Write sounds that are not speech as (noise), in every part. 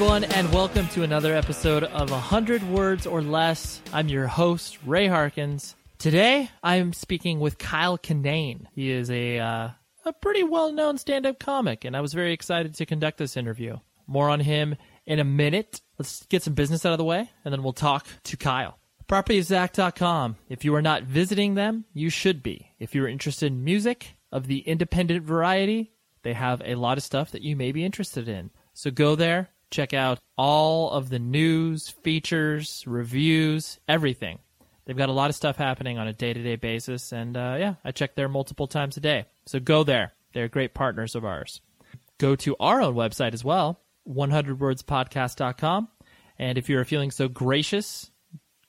Everyone, and welcome to another episode of 100 Words or Less. I'm your host, Ray Harkins. Today, I'm speaking with Kyle Kinane. He is a, uh, a pretty well known stand up comic, and I was very excited to conduct this interview. More on him in a minute. Let's get some business out of the way, and then we'll talk to Kyle. PropertyofZack.com. If you are not visiting them, you should be. If you're interested in music of the independent variety, they have a lot of stuff that you may be interested in. So go there, check out all of the news, features, reviews, everything. They've got a lot of stuff happening on a day to day basis, and uh, yeah, I check there multiple times a day. So go there. They're great partners of ours. Go to our own website as well, 100wordspodcast.com. And if you're feeling so gracious,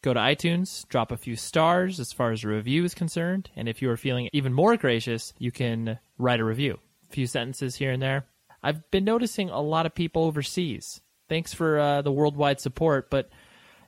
go to iTunes, drop a few stars as far as a review is concerned. And if you are feeling even more gracious, you can write a review, a few sentences here and there. I've been noticing a lot of people overseas. Thanks for uh, the worldwide support, but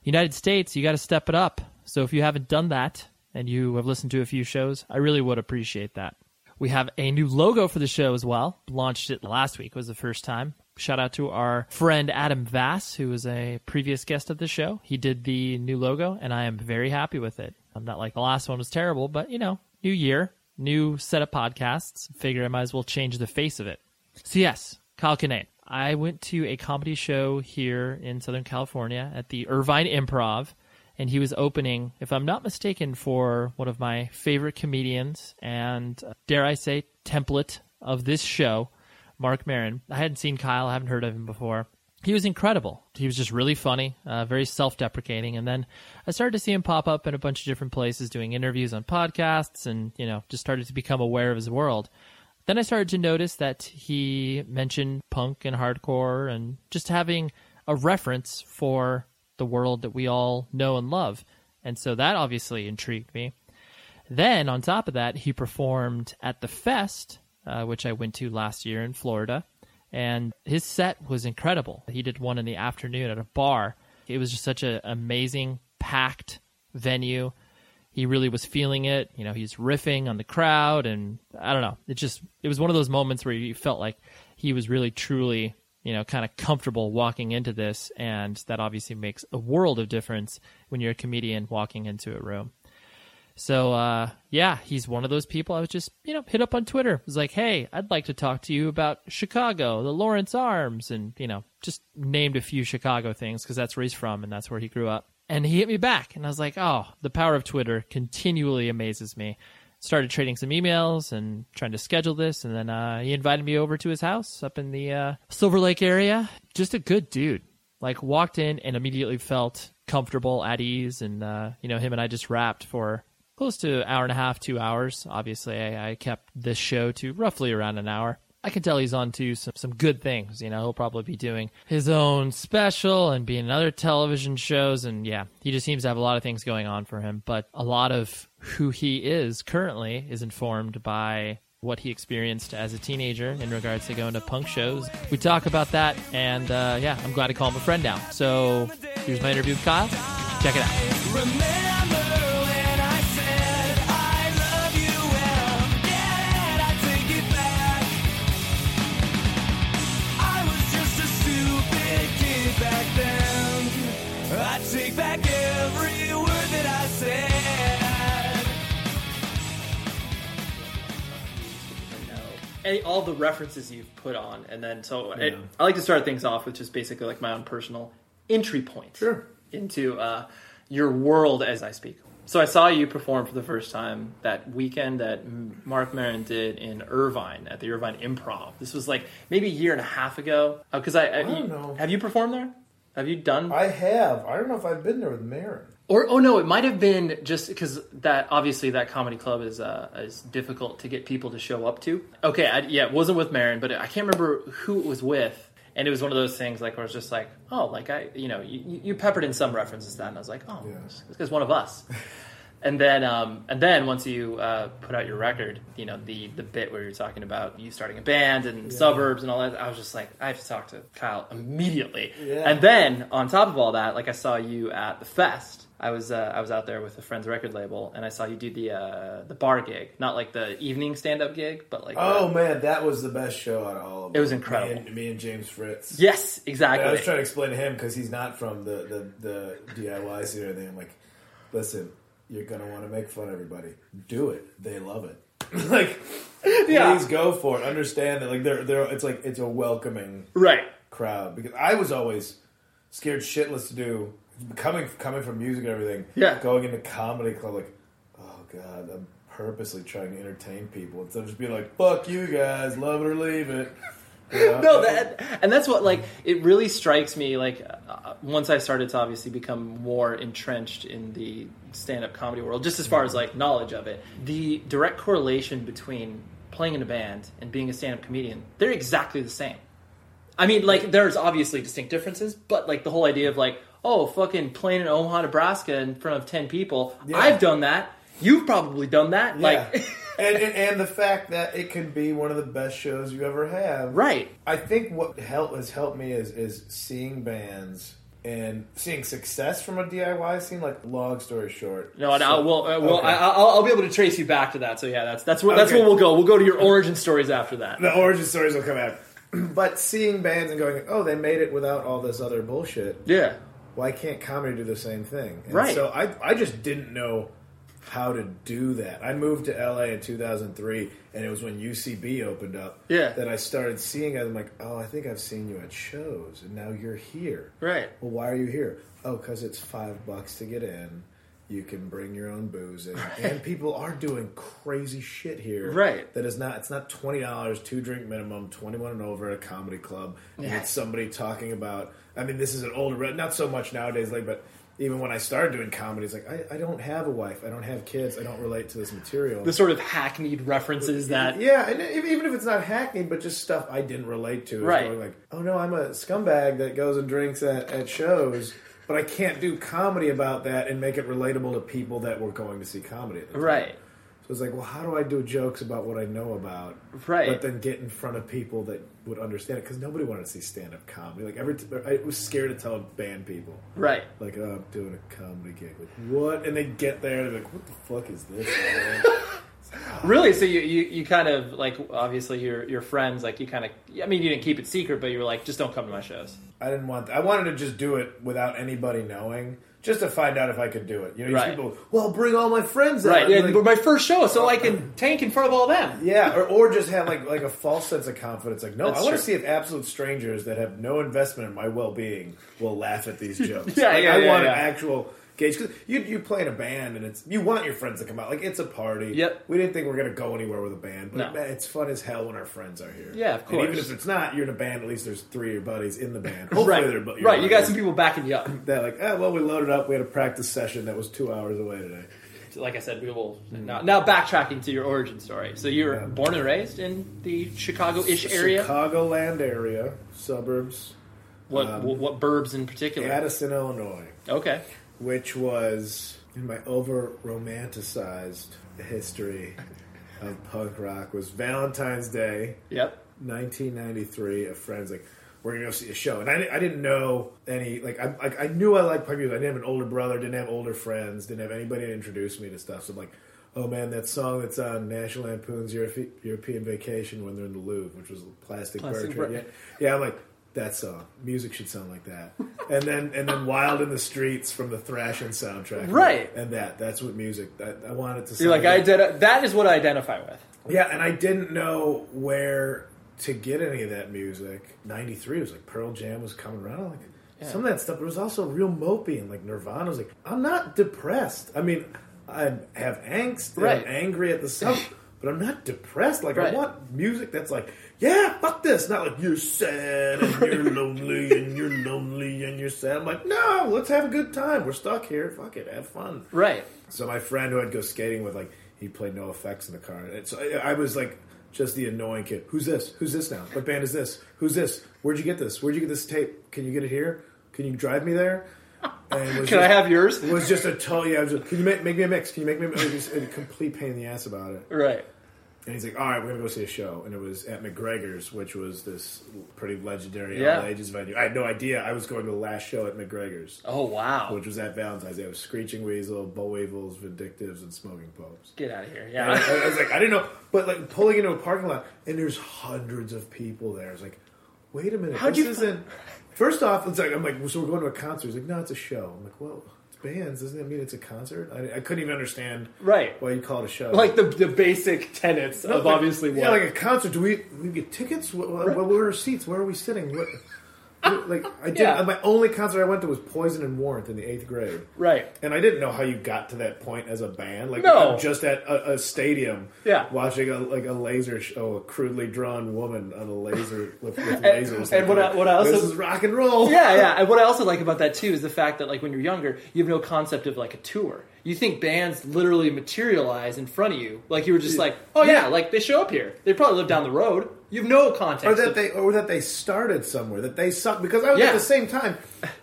United States, you got to step it up. So if you haven't done that and you have listened to a few shows, I really would appreciate that. We have a new logo for the show as well. Launched it last week was the first time. Shout out to our friend Adam Vass, who was a previous guest of the show. He did the new logo, and I am very happy with it. I'm not like the last one was terrible, but you know, new year, new set of podcasts. Figure I might as well change the face of it. So yes, Kyle Kinane. I went to a comedy show here in Southern California at the Irvine Improv, and he was opening, if I'm not mistaken, for one of my favorite comedians and, uh, dare I say, template of this show, Marc Maron. I hadn't seen Kyle, I haven't heard of him before. He was incredible. He was just really funny, uh, very self deprecating. And then I started to see him pop up in a bunch of different places doing interviews on podcasts and, you know, just started to become aware of his world. Then I started to notice that he mentioned punk and hardcore and just having a reference for the world that we all know and love. And so that obviously intrigued me. Then, on top of that, he performed at the Fest, uh, which I went to last year in Florida. And his set was incredible. He did one in the afternoon at a bar. It was just such an amazing, packed venue he really was feeling it. You know, he's riffing on the crowd, and I don't know. It just it was one of those moments where you felt like he was really truly you know kind of comfortable walking into this, and that obviously makes a world of difference when you're a comedian walking into a room. So uh, yeah, he's one of those people. I was just you know hit up on Twitter. It was like, hey, I'd like to talk to you about Chicago, the Lawrence Arms, and you know just named a few Chicago things because that's where he's from and that's where he grew up. And he hit me back, and I was like, oh, the power of Twitter continually amazes me. Started trading some emails and trying to schedule this, and then uh, he invited me over to his house up in the uh, Silver Lake area. Just a good dude. Like, walked in and immediately felt comfortable, at ease, and, uh, you know, him and I just rapped for close to an hour and a half, two hours. Obviously, I, I kept this show to roughly around an hour. I can tell he's on to some, some good things. You know, he'll probably be doing his own special and being in other television shows. And yeah, he just seems to have a lot of things going on for him. But a lot of who he is currently is informed by what he experienced as a teenager in regards to going to punk shows. We talk about that. And uh, yeah, I'm glad to call him a friend now. So here's my interview with Kyle. Check it out. All the references you've put on, and then so it, I like to start things off with just basically like my own personal entry point Sure. into uh, your world as I speak. So I saw you perform for the first time that weekend that Marc Maron did in Irvine at the Irvine Improv. This was like maybe a year and a half ago. Because I, I, don't you- know. have you performed there? Have you done? I have. I don't know if I've been there with Maron. Or oh no, it might have been just because that obviously that comedy club is uh, is difficult to get people to show up to. Okay, I, yeah, it wasn't with Maron, but I can't remember who it was with, and it was one of those things like where I was just like, oh, like I, you know, you, you peppered in some references to that, and I was like, oh, Yeah. this, this guy's one of us. (laughs) And then, um, and then once you uh, put out your record, you know the the bit where you're talking about you starting a band and suburbs and all that. I was just like, I have to talk to Kyle immediately. Yeah. And then on top of all that, like I saw you at the fest. I was uh, I was out there with a friend's record label, and I saw you do the uh, the bar gig, not like the evening stand up gig, but like Oh the- man, that was the best show out of all of them. It was incredible. Me and, me and James Fritz. yes, And exactly. I was trying to explain to him because he's not from the, the, the DIY scene or anything. I'm like, listen, you're gonna want to make fun of everybody. Do it. They love it. (laughs) (laughs) like, Yeah. please go for it. Understand that. Like, they're they're. It's like it's a welcoming right. crowd because I was always scared shitless to do coming coming from music and everything. Yeah. going into comedy club like, oh god, I'm purposely trying to entertain people instead of just being like, fuck you guys, love it or leave it. (laughs) No, that and that's what like it really strikes me. Like uh, once I started to obviously become more entrenched in the stand-up comedy world, just as far as like knowledge of it, the direct correlation between playing in a band and being a stand-up comedian, they're exactly the same. I mean, like there's obviously distinct differences, but like the whole idea of like, oh, fucking playing in Omaha, Nebraska in front of ten people, Yeah. I've done that. You've probably done that. Yeah. Like, (laughs) and, and and the fact that it can be one of the best shows you ever have. right? I think what help has helped me is is seeing bands and seeing success from a DIY scene. Like long story short, No, So- I will. Uh, well, okay. I, I'll, I'll be able to trace you back to that. So yeah, that's that's where that's Okay. where we'll go. We'll go to your origin stories after that. the origin stories will come out. (clears throat) but seeing bands and going, oh, they made it without all this other bullshit. Yeah, Why can't comedy do the same thing? And Right. So I I just didn't know how to do that. I moved to LA in 2003, and it was when UCB opened up. Yeah. That I started seeing. it. I'm like, oh, I think I've seen you at shows, and now you're here. right. Well, why are you here? Oh, because it's five bucks to get in. You can bring your own booze in, and people are doing crazy shit here. Right. That is not. It's not twenty dollars, two drink minimum, twenty one and over at a comedy club. And Yeah. it's somebody talking about. I mean, this is an older, not so much nowadays. Like, but even when I started doing comedy, it's like I, I don't have a wife, I don't have kids, I don't relate to this material. The sort of hackneyed references that. Yeah, and even if it's not hackneyed, but just stuff I didn't relate to. Right. Going like, oh no, I'm a scumbag that goes and drinks at, at shows, but I can't do comedy about that and make it relatable to people that were going to see comedy. At the time. Right. So it's like, well, how do I do jokes about what I know about, Right. But then get in front of people that would understand it because nobody wanted to see stand up comedy. Like every, t- I was scared to tell band people. Right. Like, oh, I'm doing a comedy gig. Like, what? And they get there, and they're like, what the fuck is this? (laughs) (laughs) Really? So you, you, you kind of like obviously your your friends like you kind of I mean you didn't keep it secret but you were like just don't come to my shows. I didn't want. I wanted to just do it without anybody knowing, just to find out if I could do it. You know, Right. people. Well, bring all my friends. out." Right. Yeah. Like, my first show, so I can (laughs) tank in front of all them. yeah, or, or just have like like a false sense of confidence. Like, no, That's I want true. to see if absolute strangers that have no investment in my well being will laugh at these (laughs) jokes. Yeah, Like, yeah, I yeah, want yeah. an actual gauge because you you play in a band and it's you want your friends to come out. Like it's a party. Yep. We didn't think we are gonna go anywhere with a band, but No. man, it's fun as hell when our friends are here. Yeah, of And even if it's not, you're in a band. At least there's three of your buddies in the band. (laughs) Hopefully Right. they're bu- your Right. You got buddies. some people backing you up. (laughs) They're like, ah, well, we loaded up. We had a practice session that was two hours away today. Like I said, we will now, now backtracking to your origin story. So you were Yeah. born and raised in the Chicago-ish area. Chicagoland area, suburbs, What Um, what, what burbs in particular? Addison, Illinois, Okay. Which was in my over romanticized history of punk rock was Valentine's Day, Yep. 1993. A friend's like, we're gonna go see a show, and I, I didn't know any like I like I knew I liked punk music. I didn't have an older brother, didn't have older friends, didn't have anybody to introduce me to stuff. So I'm like, oh man, that song that's on National Lampoon's Europe- European Vacation when they're in the Louvre, which was Plastic, Plastic. Bird. Yeah, yeah. I'm like. That song, music should sound like that, and then and then Wild in the Streets from the Thrashin' soundtrack, Right. And that—that's what music. That I wanted to. You're like I like. identi- that is what I identify with. Yeah, and I didn't know where to get any of that music. '93 was like Pearl Jam was coming around. Like Yeah. some of that stuff, but it was also real mopey and like Nirvana was like, I'm not depressed. I mean, I have angst, and Right. I'm angry at the stuff, (laughs) but I'm not depressed. Like Right. I want music that's like, yeah, fuck this. Not like you're sad and you're lonely and you're lonely and you're sad. I'm like, no, let's have a good time. We're stuck here. Fuck it, have fun. Right. So my friend who I'd go skating with, like, he played NOFX in the car. And so I, I was like, just the annoying kid. Who's this? Who's this now? What band is this? Who's this? Where'd you get this? Where'd you get this tape? Can you get it here? Can you drive me there? And was Can I have yours? was just a total. Yeah, I was just, can you make, make me a mix? Can you make me a mix? Just a complete pain in the ass about it. Right. And he's like, all right, we're going to go see a show. And it was at McGregor's, which was this pretty legendary Yeah. all ages venue. I had no idea. I was going to the last show at McGregor's, Oh wow. which was at Valentine's Day. It was Screeching Weasel, Boll Weevils, Vindictives, and Smoking Popes. Get out of here. Yeah. I, I was like, I didn't know. But like pulling into a parking lot, and there's hundreds of people there. I was like, wait a minute. How'd this you isn't. First off, it's like, I'm like, so we're going to a concert. He's like, no, it's a show. I'm like, well, bands. Doesn't that mean it's a concert? I, I couldn't even understand Right. why you call it a show. Like the the basic tenets No, of like- obviously what. Yeah, like a concert. Do we we get tickets? What, what, what were our seats? Where are we sitting? What- like I did. Yeah. My only concert I went to was Poison and Warrant in the eighth grade, right. and I didn't know how you got to that point as a band. Like No. I'm just at a, a stadium, Yeah. watching a like a laser show, oh, a crudely drawn woman on a laser with, with lasers. and what I- what I also- this is rock and roll. Yeah, yeah. (laughs) And what I also like about that too is the fact that like when you're younger, you have no concept of like a tour. You think bands literally materialize in front of you. Like you were just like, oh yeah, Yeah. like they show up here. They probably live down the road. You have no context. or that of- they or that they started somewhere that they suck because I was Yeah. at the same time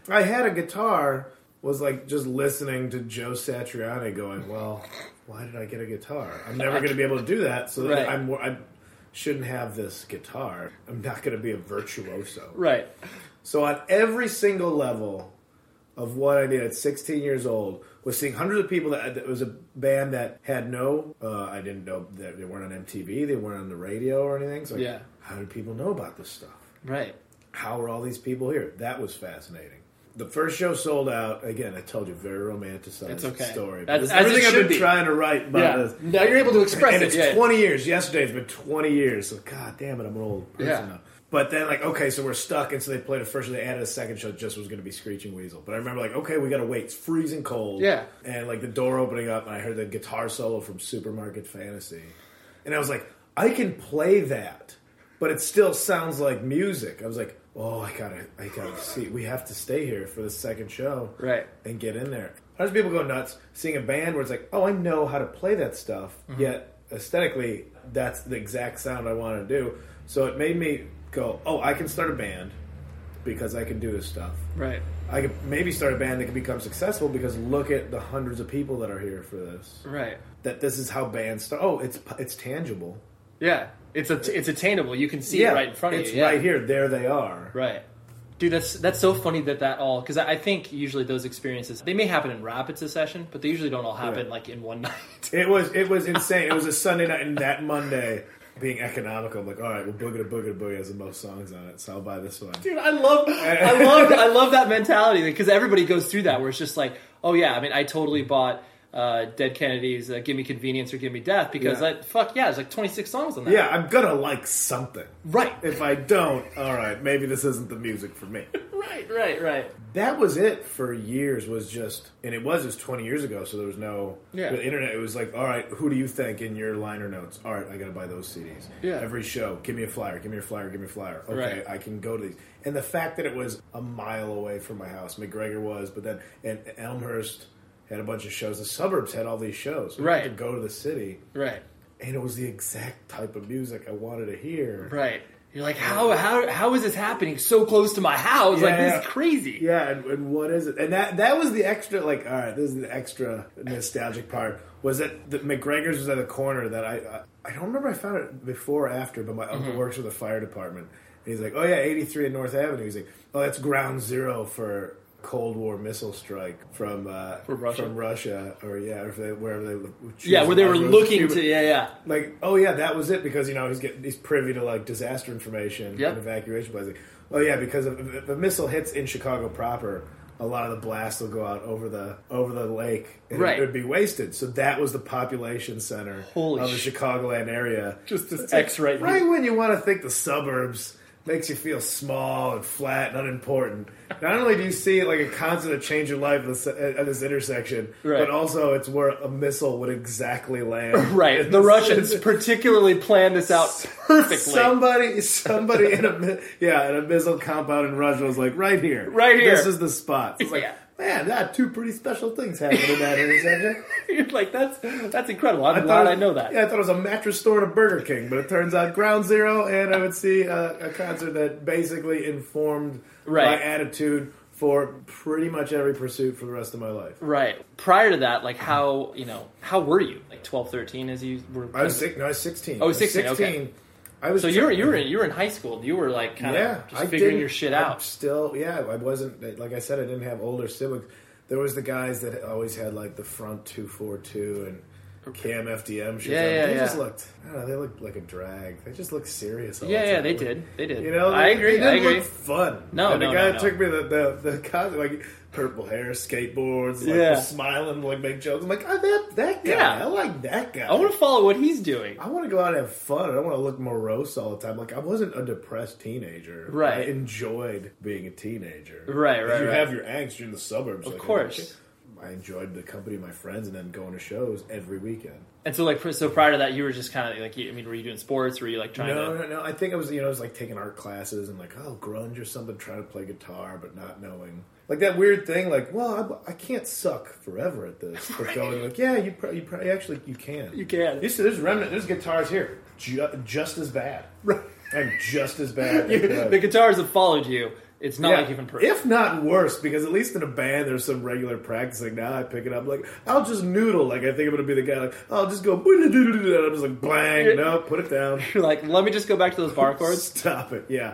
I had a guitar was like just listening to Joe Satriani going well why did I get a guitar I'm never going to be able to do that so Right. I'm I shouldn't have this guitar I'm not going to be a virtuoso right. so on every single level of what I did at 16 years old was seeing hundreds of people that it was a band that had no uh, I didn't know that they weren't on MTV they weren't on the radio or anything so like, Yeah. how did people know about this stuff Right. how are all these people here that was fascinating the first show sold out again I told you very romanticized okay. story is as everything I've been be. trying to write about Yeah. this Now you're able to express and it. it's yeah. 20 years. Yesterday it's been 20 years. So god damn it, I'm an old person Yeah. now. But then like okay, so we're stuck, and so they played a first. show. They added a second show. Just was going to be Screeching Weasel. But I remember like okay, we got to wait. It's freezing cold. Yeah. And like the door opening up, and I heard the guitar solo from Supermarket Fantasy, and I was like, I can play that, but it still sounds like music. I was like, oh, I gotta, I gotta see. We have to stay here for the second show Right. and get in there. How does people go nuts seeing a band where it's like, oh, I know how to play that stuff, Mm-hmm. yet aesthetically, that's the exact sound I want to do. So it made me go, oh, I can start a band because I can do this stuff. Right. I could maybe start a band that could become successful because look at the hundreds of people that are here for this. Right. That this is how bands start. Oh, it's it's tangible. Yeah. It's a, it's attainable. You can see it right in front of it's you. yeah. right here. There they are. Right. Dude, that's that's so funny that that all because I I think usually those experiences they may happen in rapid succession, but they usually don't all happen Right. like in one (laughs) night. It was it was insane. it was a Sunday night, and that Monday, being economical, I'm like, all right, well, Boogadaboogadaboogada has the most songs on it, so I'll buy this one. Dude, I love, I love, I love that mentality because everybody goes through that where it's just like, oh yeah, I mean, I totally bought uh, Dead Kennedys, uh, "Give Me Convenience" or "Give Me Death" because Yeah. that fuck yeah, there's like 26 songs on that. Yeah, I'm gonna like something. right, If I don't, all right, maybe this isn't the music for me. (laughs) right, right, right. That was it for years. Was just, and it was just 20 years ago, so there was no Yeah. the internet. It was like, all right, who do you think in your liner notes? All right, I gotta buy those CDs. Yeah. Every show, give me a flyer, give me a flyer, give me a flyer. Okay, Right. I can go to these. And the fact that it was a mile away from my house, McGregor was, but then and Elmhurst had a bunch of shows. The suburbs had all these shows. We Right. had to go to the city, Right, and it was the exact type of music I wanted to hear. right. You're like, how, how, how is this happening so close to my house? like this is crazy. Yeah, and, and what is it? And that that was the extra. Like, all right, this is the extra nostalgic part. Was that the McGregor's was at a corner that I, I I don't remember. I found it before or after, but my Mm-hmm. uncle works for the fire department. And he's like, oh yeah, eighty three at North Avenue. He's like, oh that's ground zero for Cold War missile strike from uh, From Russia? from Russia, or yeah, or if they, wherever they Yeah, where they were looking to, yeah, yeah. like, oh yeah, that was it because you know he's getting he's privy to like disaster information Yep. and evacuation plans. Like, oh yeah, because if, if a missile hits in Chicago proper, a lot of the blasts will go out over the over the lake and Right. it would be wasted. So that was the population center Holy of the sh- Chicagoland area. Just this X right right when you want to think the suburbs makes you feel small and flat and unimportant. Not only do you see like a constant change your life at this, intersection, Right. but also it's where a missile would exactly land. (laughs) Right. The Russians (laughs) particularly planned this out perfectly. Somebody, somebody (laughs) in a yeah in a missile compound in Russia was like, right here, Right here. This is the spot. It's like, Yeah. Man, that two pretty special things happened in that intersection. (laughs) You're like, that's that's incredible. I'm thought glad it- I know that. Yeah, I thought it was a mattress store and a Burger King, but it turns out Ground Zero, and I would see a, a concert that basically informed Right. my attitude for pretty much every pursuit for the rest of my life. Right. Prior to that, like how you know how were you? Like 12, 13 as you were. I was six, no, I was sixteen. Oh, I was 16, okay. I was So you were you were in, you were in high school. You were like kind yeah, of just I figuring your shit I'm out. Still, yeah, I wasn't like I said. I didn't have older siblings. There was the guys that always had like the front two four two and KMFDM shit. Yeah, yeah, they yeah. just looked. I don't know. They looked like a drag. They just looked serious. All Yeah, the yeah, they did. They did. You know, I they- agree. They I agree. fun. No, and the no, guy no, that no. took me the the, the con- like purple hair, skateboards, like Yeah. smiling, like make jokes. I'm like, oh, that that guy. Yeah. I like that guy. I want to follow what he's doing. I want to go out and have fun. I don't want to look morose all the time. Like I wasn't a depressed teenager. Right. I enjoyed being a teenager. Right, right, You right. have your angst. You're in the suburbs. Of like, course. I enjoyed the company of my friends and then going to shows every weekend. And so, like, so prior to that, you were just kind of like, I mean, were you doing sports? Were you like trying No, to? no, no. I think I was, you know, I was like taking art classes and like, oh, grunge or something, trying to play guitar, but not knowing. Like that weird thing, like, well, I, I can't suck forever at this. But going like, yeah, you, pro- you probably actually you can. You can. You see, there's remnant. There's guitars here, ju- just as bad. I'm just as bad. (laughs) You- the guitars have followed you. It's not Yeah, like you've improved. if not worse, because at least in a band there's some regular practicing. Now I pick it up like I'll just noodle. Like I think I'm gonna be the guy. Like I'll just go. (laughs) And I'm just like blang. No, put it down. (laughs) You're like, let me just go back to those bar chords. Stop it. Yeah,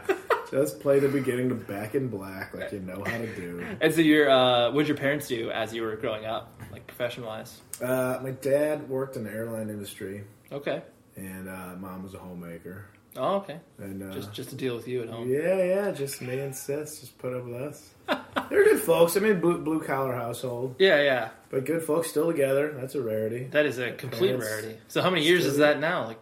just play the beginning to Back in Black like you know how to do. (laughs) And so, your uh, what did your parents do as you were growing up, like profession wise? Uh, my dad worked in the airline industry, Okay. and uh, mom was a homemaker. Oh, okay. And uh, Just just to deal with you at home. Yeah, yeah, just me and sis just put up with us. (laughs) They're good folks. I mean, blue, blue collar household, Yeah, yeah. but good folks still together. That's a rarity. That is a complete Parents rarity. So, how many years is that now? Like,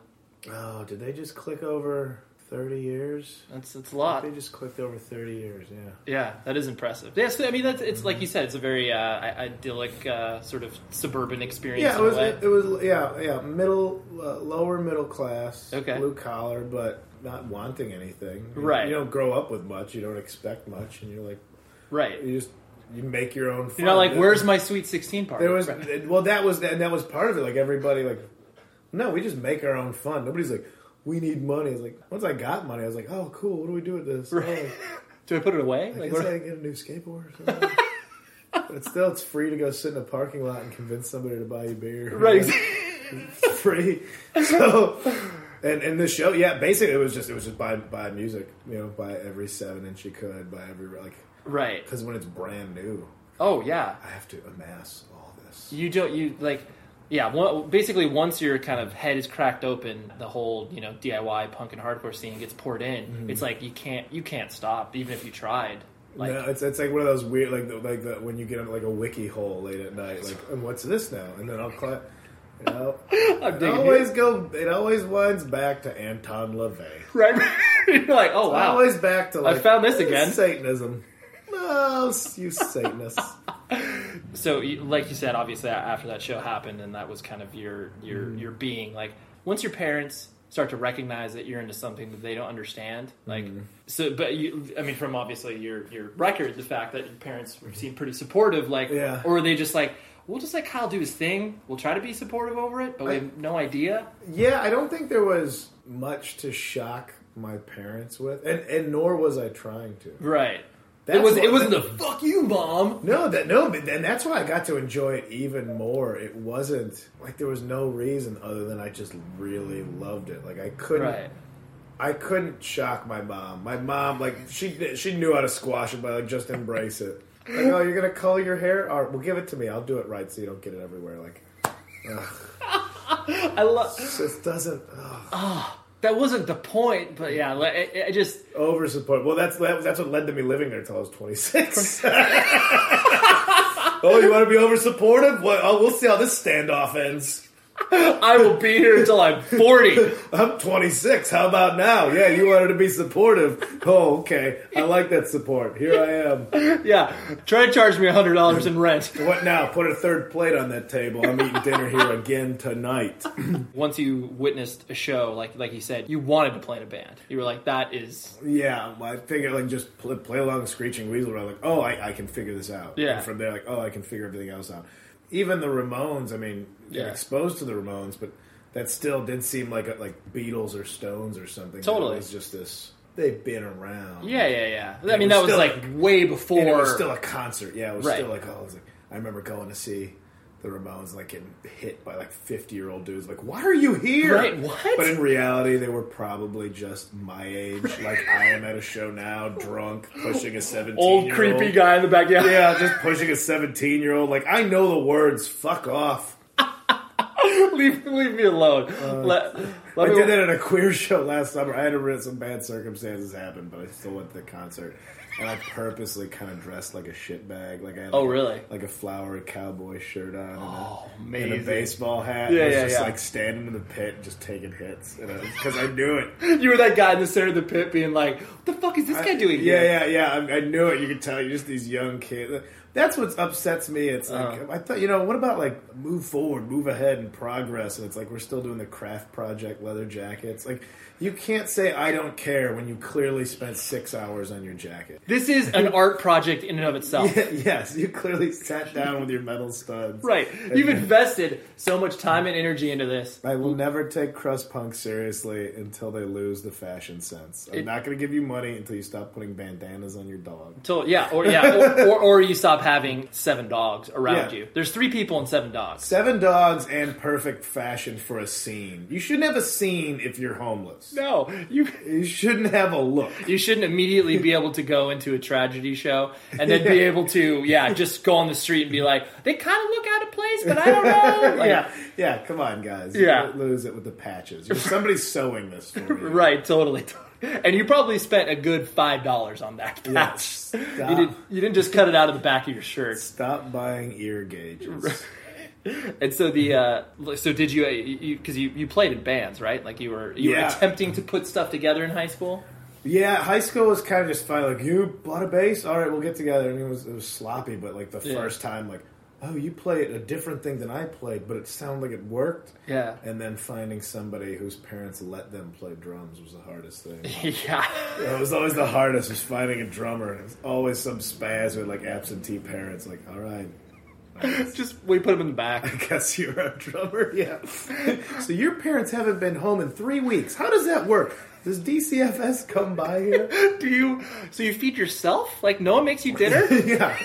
Oh, did they just click over thirty years? that's that's a lot. They just clicked over thirty years. Yeah. Yeah, that is impressive. Yes, I mean that's it's like you said, it's a very uh, idyllic uh, sort of suburban experience. Yeah, it was. It, it was. Yeah, yeah. Middle, uh, lower middle class. Okay. Blue collar, but not wanting anything. You- Right. You don't grow up with much. You don't expect much, and you're like, right. you just you make your own. Fun. You're not like, where's my sweet sixteen party? There was Right. well, that was and that was part of it. Like everybody, like, no, we just make our own fun. Nobody's like, we need money. It's like once I got money, I was like, oh, cool. What do we do with this? Right. Oh, (laughs) Do I put it away? I Like, guess I can get a new skateboard. Or something. but still, it's free to go sit in a parking lot and convince somebody to buy you beer. (laughs) right. It's free. So, and and the show, yeah, basically it was just it was just buy buy music, you know, buy every seven inch you could, buy every like right. because when it's brand new, Oh yeah. I have to amass all this. You don't. You like. Yeah. One, basically, once your kind of head is cracked open, the whole you know DIY punk and hardcore scene gets poured in. Mm-hmm. It's like you can't you can't stop even if you tried. Like no, it's it's like one of those weird like the, like the, when you get on like a wiki hole late at night, like and what's this now? And then I'll cl- you know, (laughs) I'm it digging always go. It always winds back to Anton LaVey. (laughs) right. (laughs) You're like, oh wow. Always back to like found this again. Satanism. No, you Satanists. (laughs) so like you said obviously after that show happened and that was kind of your your Mm-hmm. your being like once your parents start to recognize that you're into something that they don't understand like Mm-hmm. so but you i mean from obviously your your record the fact that your parents were seem pretty supportive like Yeah. or they just like we'll just let kyle do his thing we'll try to be supportive over it but we I- have no idea Yeah, I don't think there was much to shock my parents with, and and nor was I trying to. right That's it was what- it wasn't the fuck you mom No, that no, but and that's why I got to enjoy it even more. It wasn't like there was no reason other than I just really loved it. Like I couldn't, right I couldn't shock my mom. My mom, like she she knew how to squash it by like just embrace it. Like, oh, you're gonna color your hair? All right, well, give it to me. I'll do it right so you don't get it everywhere. Like, (laughs) i love it just doesn't. ugh. Ah. That wasn't the point but yeah I, just over support. Well, that's that, that's what led to me living there until I was 26. (laughs) oh, you want to be over supportive? Well, oh, we'll see how this standoff ends. (laughs) I will be here until I'm 40. (laughs) I'm 26. How about now? Yeah, you wanted to be supportive. Oh, okay. I like that support. Here I am. yeah. Try to charge me $100 in rent. (laughs) What now? Put a third plate on that table. I'm eating dinner here again tonight. (clears throat) Once you witnessed a show, like like you said, you wanted to play in a band. You were like, that is. Yeah, I figured like just play, play along Screeching Weasel. I'm like, oh, I, I can figure this out. Yeah. And from there, like, oh, I can figure everything else out. Even the Ramones. I mean, Yeah. exposed to the Ramones, but that still did seem like a, like Beatles or Stones or something. Totally. It was just this. they've been around. Yeah, yeah, yeah. I mean, was that was like way before. And it was still a concert. Yeah, it was Right. still like oh, was like I remember going to see the Ramones like getting hit by like fifty year old dudes. Like, why are you here? Right, what? But in reality, they were probably just my age. (laughs) Like I am at a show now, drunk, pushing a seventeen. old creepy guy in the back. Yeah. Yeah, just pushing a seventeen year old. Like I know the words. Fuck off. (laughs) leave, leave me alone. Uh, let, let I me, did that at a queer show last summer. I had to some bad circumstances happen, but I still went to the concert. And I purposely kind of dressed like a shitbag. Like I had Oh, really? Like a flowery cowboy shirt on and, Oh, a, and a baseball hat. Yeah, I was yeah, just yeah. like standing in the pit, just taking hits, because I knew it. (laughs) You were that guy in the center of the pit being like, what the fuck is this guy doing Yeah, here? yeah, yeah. I, I knew it. You could tell. You're just these young kids. That's what upsets me. It's like Uh-huh. I thought, you know, what about like move forward, move ahead, and progress? And it's like we're still doing the craft project leather jackets. Like you can't say I don't care when you clearly spent six hours on your jacket. This is an (laughs) art project in and of itself. (laughs) yes, you clearly sat down with your metal studs. Right. You've invested so much time and energy into this. I will never take crust punk seriously until they lose the fashion sense. I'm It- not going to give you money until you stop putting bandanas on your dog. So yeah, or yeah, or, (laughs) or, or you stop having seven dogs around Yeah. you. There's three people and seven dogs. Seven dogs and perfect fashion for a scene. You shouldn't have a scene if you're homeless. No, you You shouldn't have a look. you shouldn't immediately be able to go into a tragedy show and then (laughs) be able to yeah just go on the street and be like they kind of look out of place, but I don't know. (laughs) Like, yeah, yeah. Come on, guys. Yeah. You lose it with the patches. You're- Somebody's sewing this for you. (laughs) Right, totally. And you probably spent a good five dollars on that patch. stop. You, did, you didn't just cut it out of the back of your shirt. Stop buying ear gauges. And so the uh, so did you because you, you played in bands right? Like you were you were attempting to put stuff together in high school. Yeah, high school was kind of just fine. Like, you bought a bass? All right, we'll get together. And it was it was sloppy, but like the Yeah. first time, like, oh, you played a different thing than I played, but it sounded like it worked. Yeah. And then finding somebody whose parents let them play drums was the hardest thing. (laughs) Yeah. It was always the hardest was finding a drummer. It was always some spaz with like absentee parents. Like, all right, Just we put them in the back. (laughs) I guess you're a drummer. Yeah. (laughs) so your parents haven't been home in three weeks. How does that work? Does DCFS come by here? (laughs) Do you so you feed yourself? Like no one makes you dinner? yeah.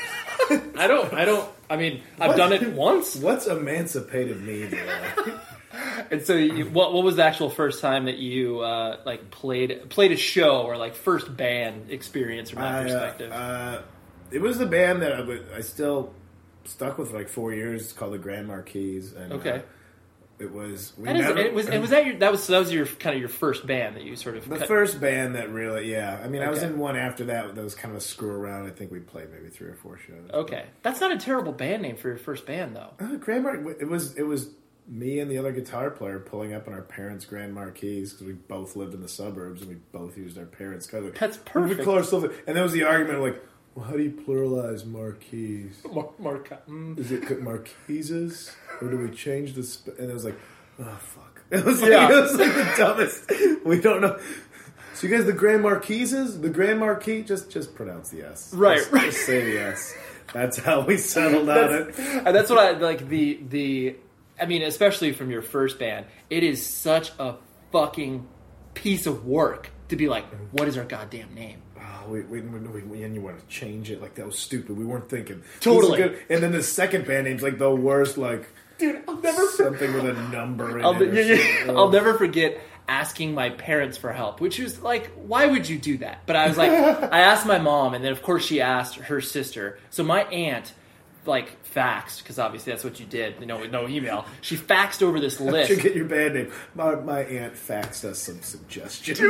I don't. I don't. I mean, I've What? done it once. What's emancipated me? And so, you, what what was the actual first time that you uh, like played played a show or like first band experience from that I, uh, perspective? uh, it was the band that I, would- I still stuck with like four years. It's called the Grand Marquis. And, Okay. uh, it was. We that is, never- it was. It was that your that was that was your kind of your first band that you sort of The cut- first band that really, yeah. I mean, I was in one after that that was kind of a screw around. I think we played maybe three or four shows. Okay, that's not a terrible band name for your first band though. Uh, Grand Mar- it was it was me and the other guitar player pulling up in our parents' Grand Marquis because we both lived in the suburbs and we both used our parents' car. That's "We perfect. call ourselves-" And there was the argument like, well, how do you pluralize Marquis? (laughs) Mar- Marca- mm. Is it Marquises or do we change the? Sp-? And it was like, oh fuck! (laughs) It was like Yeah. it was like the dumbest. We don't know. So you guys, the Grand Marquises, the Grand Marquis, just just pronounce the S. Right, Just, right. just say the S. That's how we settled on it. And that's what I like the the. I mean, especially from your first band, it is such a fucking piece of work to be like, what is our goddamn name? Oh, we, we, we, we, and you want to change it like that was stupid. We weren't thinking Totally. Good. And then the second band name's like the worst, like Dude, I'll never something with a number in I'll, it. yeah, yeah. something. I'll never forget asking my parents for help, which was like, why would you do that? But I was like, (laughs) I asked my mom, and then of course she asked her sister. So my aunt, like, faxed because obviously that's what you did. You know, no email. She faxed over this list. you get your band name? My, my aunt faxed us some suggestions.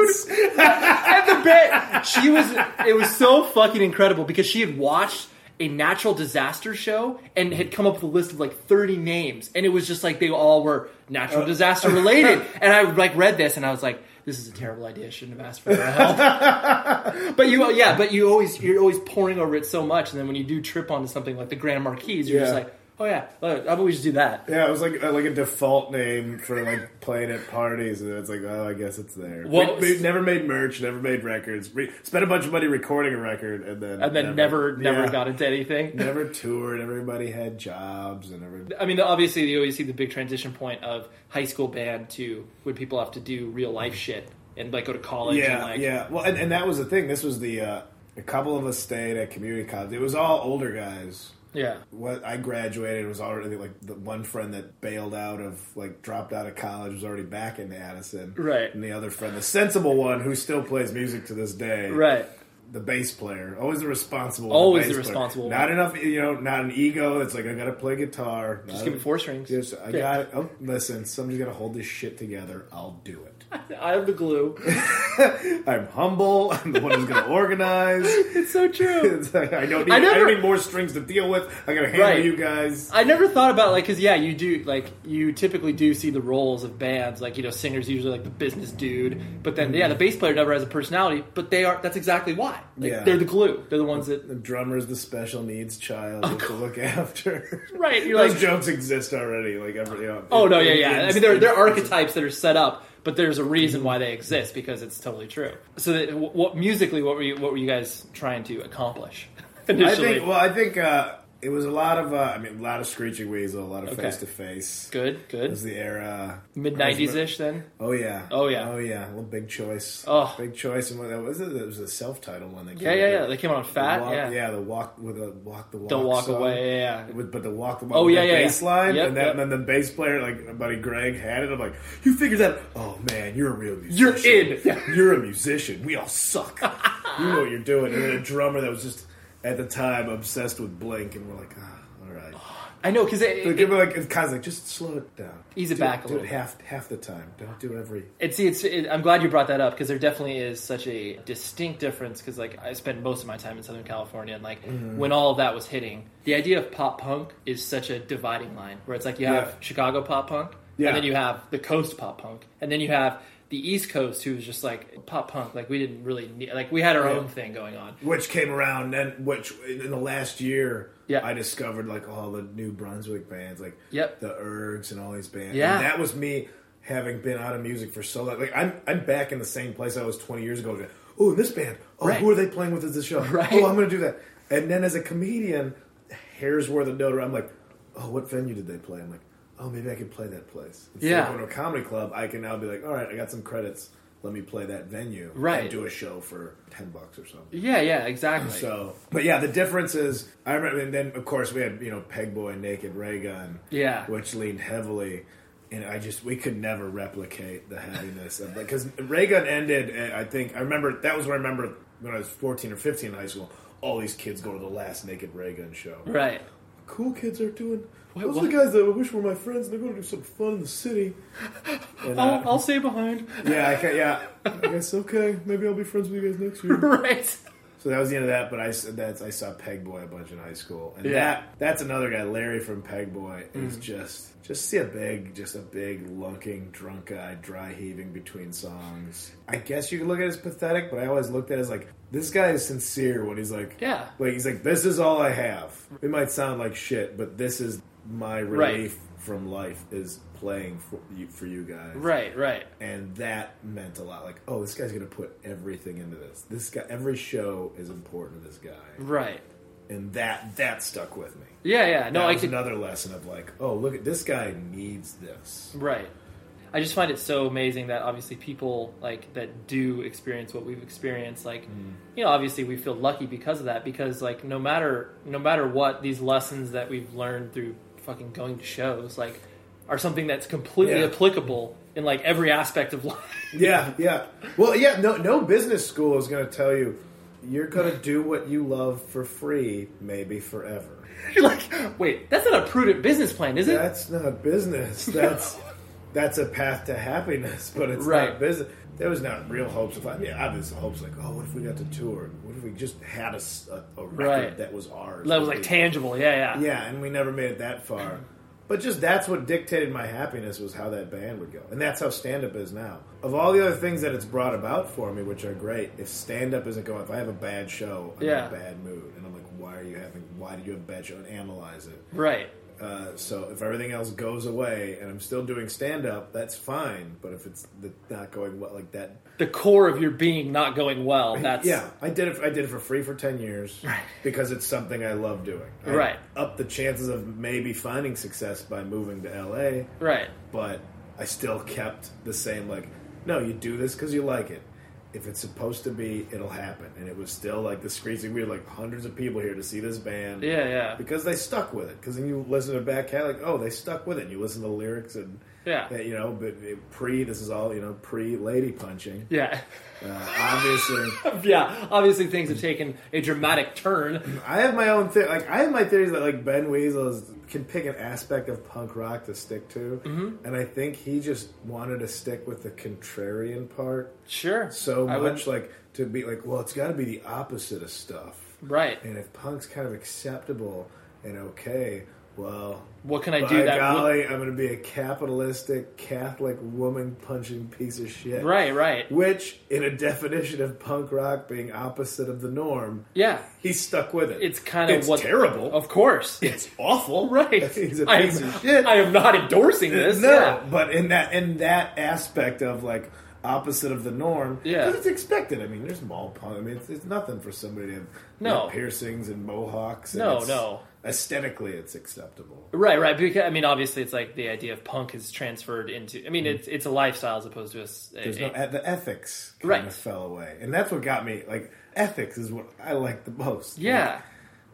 At the bit, she was. It was so fucking incredible because she had watched a natural disaster show and had come up with a list of like 30 names and it was just like they all were natural uh, disaster related (laughs) and i like read this and i was like this is a terrible idea. I shouldn't have asked for their help. (laughs) But you yeah but you always you're always pouring over it so much and then when you do trip onto something like the grand marquis you're just like oh yeah i've always do that Yeah, it was like uh, like a default name for like playing at parties, and it's like, oh, I guess it's there. Well- we, we never made merch, never made records. We spent a bunch of money recording a record, and then and then never never, yeah, got into anything (laughs) never toured. Everybody had jobs, and every I mean, obviously, you always see the big transition point of high school band to when people have to do real life shit and like go to college. Yeah, and, like, yeah. Well, and, and that was the thing. This was the uh, a couple of us stayed at community college. It was all older guys. Yeah. What I graduated was already like the one friend that bailed out of like dropped out of college was already back in Addison, Right. And the other friend, the sensible one who still plays music to this day, Right. The bass player, always the responsible, one. Always the player. responsible one. Not enough, you know, not an ego It's like I gotta play guitar. Just give me four strings. Just, I Yeah. got it. Oh, listen, somebody's gotta hold this shit together. I'll do it. (laughs) I have the glue. (laughs) I'm humble. I'm the one who's going to organize. (laughs) it's so true. It's like, I don't need. I I, don't need more strings to deal with. I got to handle Right. you guys. I never thought about like because yeah, you do like you typically do see the roles of bands like you know singers usually like the business dude, but then mm-hmm. yeah, the bass player never has a personality, but they are that's exactly why like, Yeah. they're the glue. They're the ones that The drummer's the special needs child you have to look after. (laughs) right. You're Those like jokes exist already. Like every. Know, oh no yeah yeah. I mean they're they're archetypes that are set up, but there's a reason why they exist because it's totally true. So that, what musically what were you what were you guys trying to accomplish (laughs) I initially? think. Well, I think uh, it was a lot of. Uh, I mean, a lot of screeching weasel, a lot of Okay. face to face. good good. It was the era. mid nineties ish then. Oh yeah. Oh, yeah. Oh yeah. Well, big choice. Oh. big choice. And what that was it? It was a self-titled one. That Yeah came yeah out. yeah. They came out on Fat walk, yeah. the walk with a walk the walk. Don't walk song. away. Yeah. yeah. With, but the walk the walk Oh, with yeah, the yeah, yeah. bass line, Yep, and, that, yep. and then the bass player, like my buddy Greg, had it. I'm like, you figured that? Oh man, you're a real musician. You're musician. in. (laughs) You're a musician. We all suck. (laughs) you know what you're doing. And then a drummer that was just at the time obsessed with Blink, and we're like, ah, all right. I know because it, give it, it like it's kind of like just slow it down, Ease it Do back a do little it bit. half half the time. Don't do every. It, see, it's. It, I'm glad you brought that up because there definitely is such a distinct difference. Because like I spent most of my time in Southern California, and like Mm-hmm. when all of that was hitting, the idea of pop punk is such a dividing line. Where it's like you have Yeah. Chicago pop punk, Yeah. and then you have the coast pop punk, and then you have the East Coast, who was just like pop punk. Like we didn't really need. Like we had our Yeah. own thing going on. which came around and which in the last year Yeah. I discovered like all the New Brunswick bands like Yep. the Ergs and all these bands Yeah. and that was me having been out of music for so long like I'm I'm back in the same place I was 20 years ago oh this band oh Right. who are they playing with at this show (laughs) Right. oh I'm gonna do that and then as a comedian here's where the note I'm like oh what venue did they play I'm like oh maybe I could play that place Instead Yeah. of going to a comedy club I can now be like all right I got some credits let me play that venue Right. and do a show for 10 bucks or something Yeah, yeah, exactly. so, but yeah, the difference is I remember, and then of course we had you know Pegboy, Naked Raygun, Yeah. which leaned heavily, and I just we could never replicate the heaviness of because Raygun ended. uh, I think I remember that was when I remember when I was fourteen or fifteen in high school. All these kids go to the last Naked Raygun show. right. Cool kids are doing. Wait, those what? are the guys that I wish were my friends. and They're going to do some fun in the city. (laughs) And, uh, I'll, I'll stay behind. yeah, I can, yeah. (laughs) I guess okay. Maybe I'll be friends with you guys next year. (laughs) right. So that was the end of that. But I that's I saw Pegboy a bunch in high school, and Yeah. that that's another guy. Larry from Pegboy, is Mm. just just see a big, just a big lunking, drunk guy, dry heaving between songs. I guess you could look at it as pathetic, but I always looked at it as like this guy is sincere when he's like, Yeah. like he's like, this is all I have. It might sound like shit, but this is my Right. relief from life is playing for you for you guys Right. Right. and that meant a lot. Like, oh, this guy's gonna put everything into this. This guy, every show is important to this guy, Right. and that that stuck with me. Yeah. Yeah. No, that I was could. another lesson of like, oh, look at this guy needs this. Right. I just find it so amazing that obviously people like that do experience what we've experienced. Like, mm-hmm. you know, obviously we feel lucky because of that. Because like, no matter no matter what, these lessons that we've learned through fucking going to shows, like, are something that's completely Yeah. applicable in like every aspect of (laughs) life. Yeah, yeah. Well, yeah. No, no business school is gonna tell you you're gonna do what you love for free, maybe forever. (laughs) You're like, wait, that's not a prudent business plan, is it? That's not business. (laughs) That's that's a path to happiness, but it's Right. not business. There was not real hopes of. I mean, obviously hopes like, oh, what if we got to tour? What if we just had a, a- a record Right. that was ours? that was like We- tangible. Yeah, yeah. Yeah, and we never made it that far. But just that's what dictated my happiness was how that band would go, and that's how stand up is now. Of all the other things that it's brought about for me, which are great, if stand up isn't going, if I have a bad show, I'm Yeah. in a bad mood, and I'm like, why are you having? Why did you have a bad show? And analyze it. Right. Uh, so if everything else goes away and I'm still doing stand up, that's fine. But if it's the, not going well, like that, The core of your being not going well. That's yeah, I did it. I did it for free for ten years (laughs) Right. because it's something I love doing. I Right. Up the chances of maybe finding success by moving to LA, right. but I still kept the same like. no, you do this because you like it. If it's supposed to be, it'll happen. And it was still like the screeching. We had like hundreds of people here to see this band. Yeah, yeah. Because they stuck with it. Because then you listen to back cat, like, oh, they stuck with it. And you listen to the lyrics and, Yeah. uh, you know, but pre, this is all, you know, pre lady punching. Yeah. Uh, obviously. (laughs) yeah. Obviously, things have taken a dramatic turn. I have my own thing. Like I have my theories that like Ben Weasel is, can pick an aspect of punk rock to stick to, Mm-hmm. and I think he just wanted to stick with the contrarian part Sure. so I would- much, like to be like, well, it's got to be the opposite of stuff. Right. And if punk's kind of acceptable and okay, well, What can I by do that? golly, I'm going to be a capitalistic Catholic woman punching piece of shit. Right, right. Which, in a definition of punk rock being opposite of the norm, Yeah. He's stuck with it. It's kind of it's what. terrible. Of course. it's awful. (laughs) Right. He's a I piece am, of shit. I am not endorsing this. no, Yeah. but in that in that aspect of like opposite of the norm, Yeah, because it's expected. I mean, there's mall punk. I mean, it's, it's nothing for somebody to have No. piercings and mohawks. and No, no. Aesthetically, it's acceptable. Right, right. Because I mean, obviously, it's like the idea of punk is transferred into. I mean, Mm-hmm. it's it's a lifestyle as opposed to a. a- no e, the ethics kind Right. of fell away, and that's what got me. Like ethics is what I like the most. yeah. Like,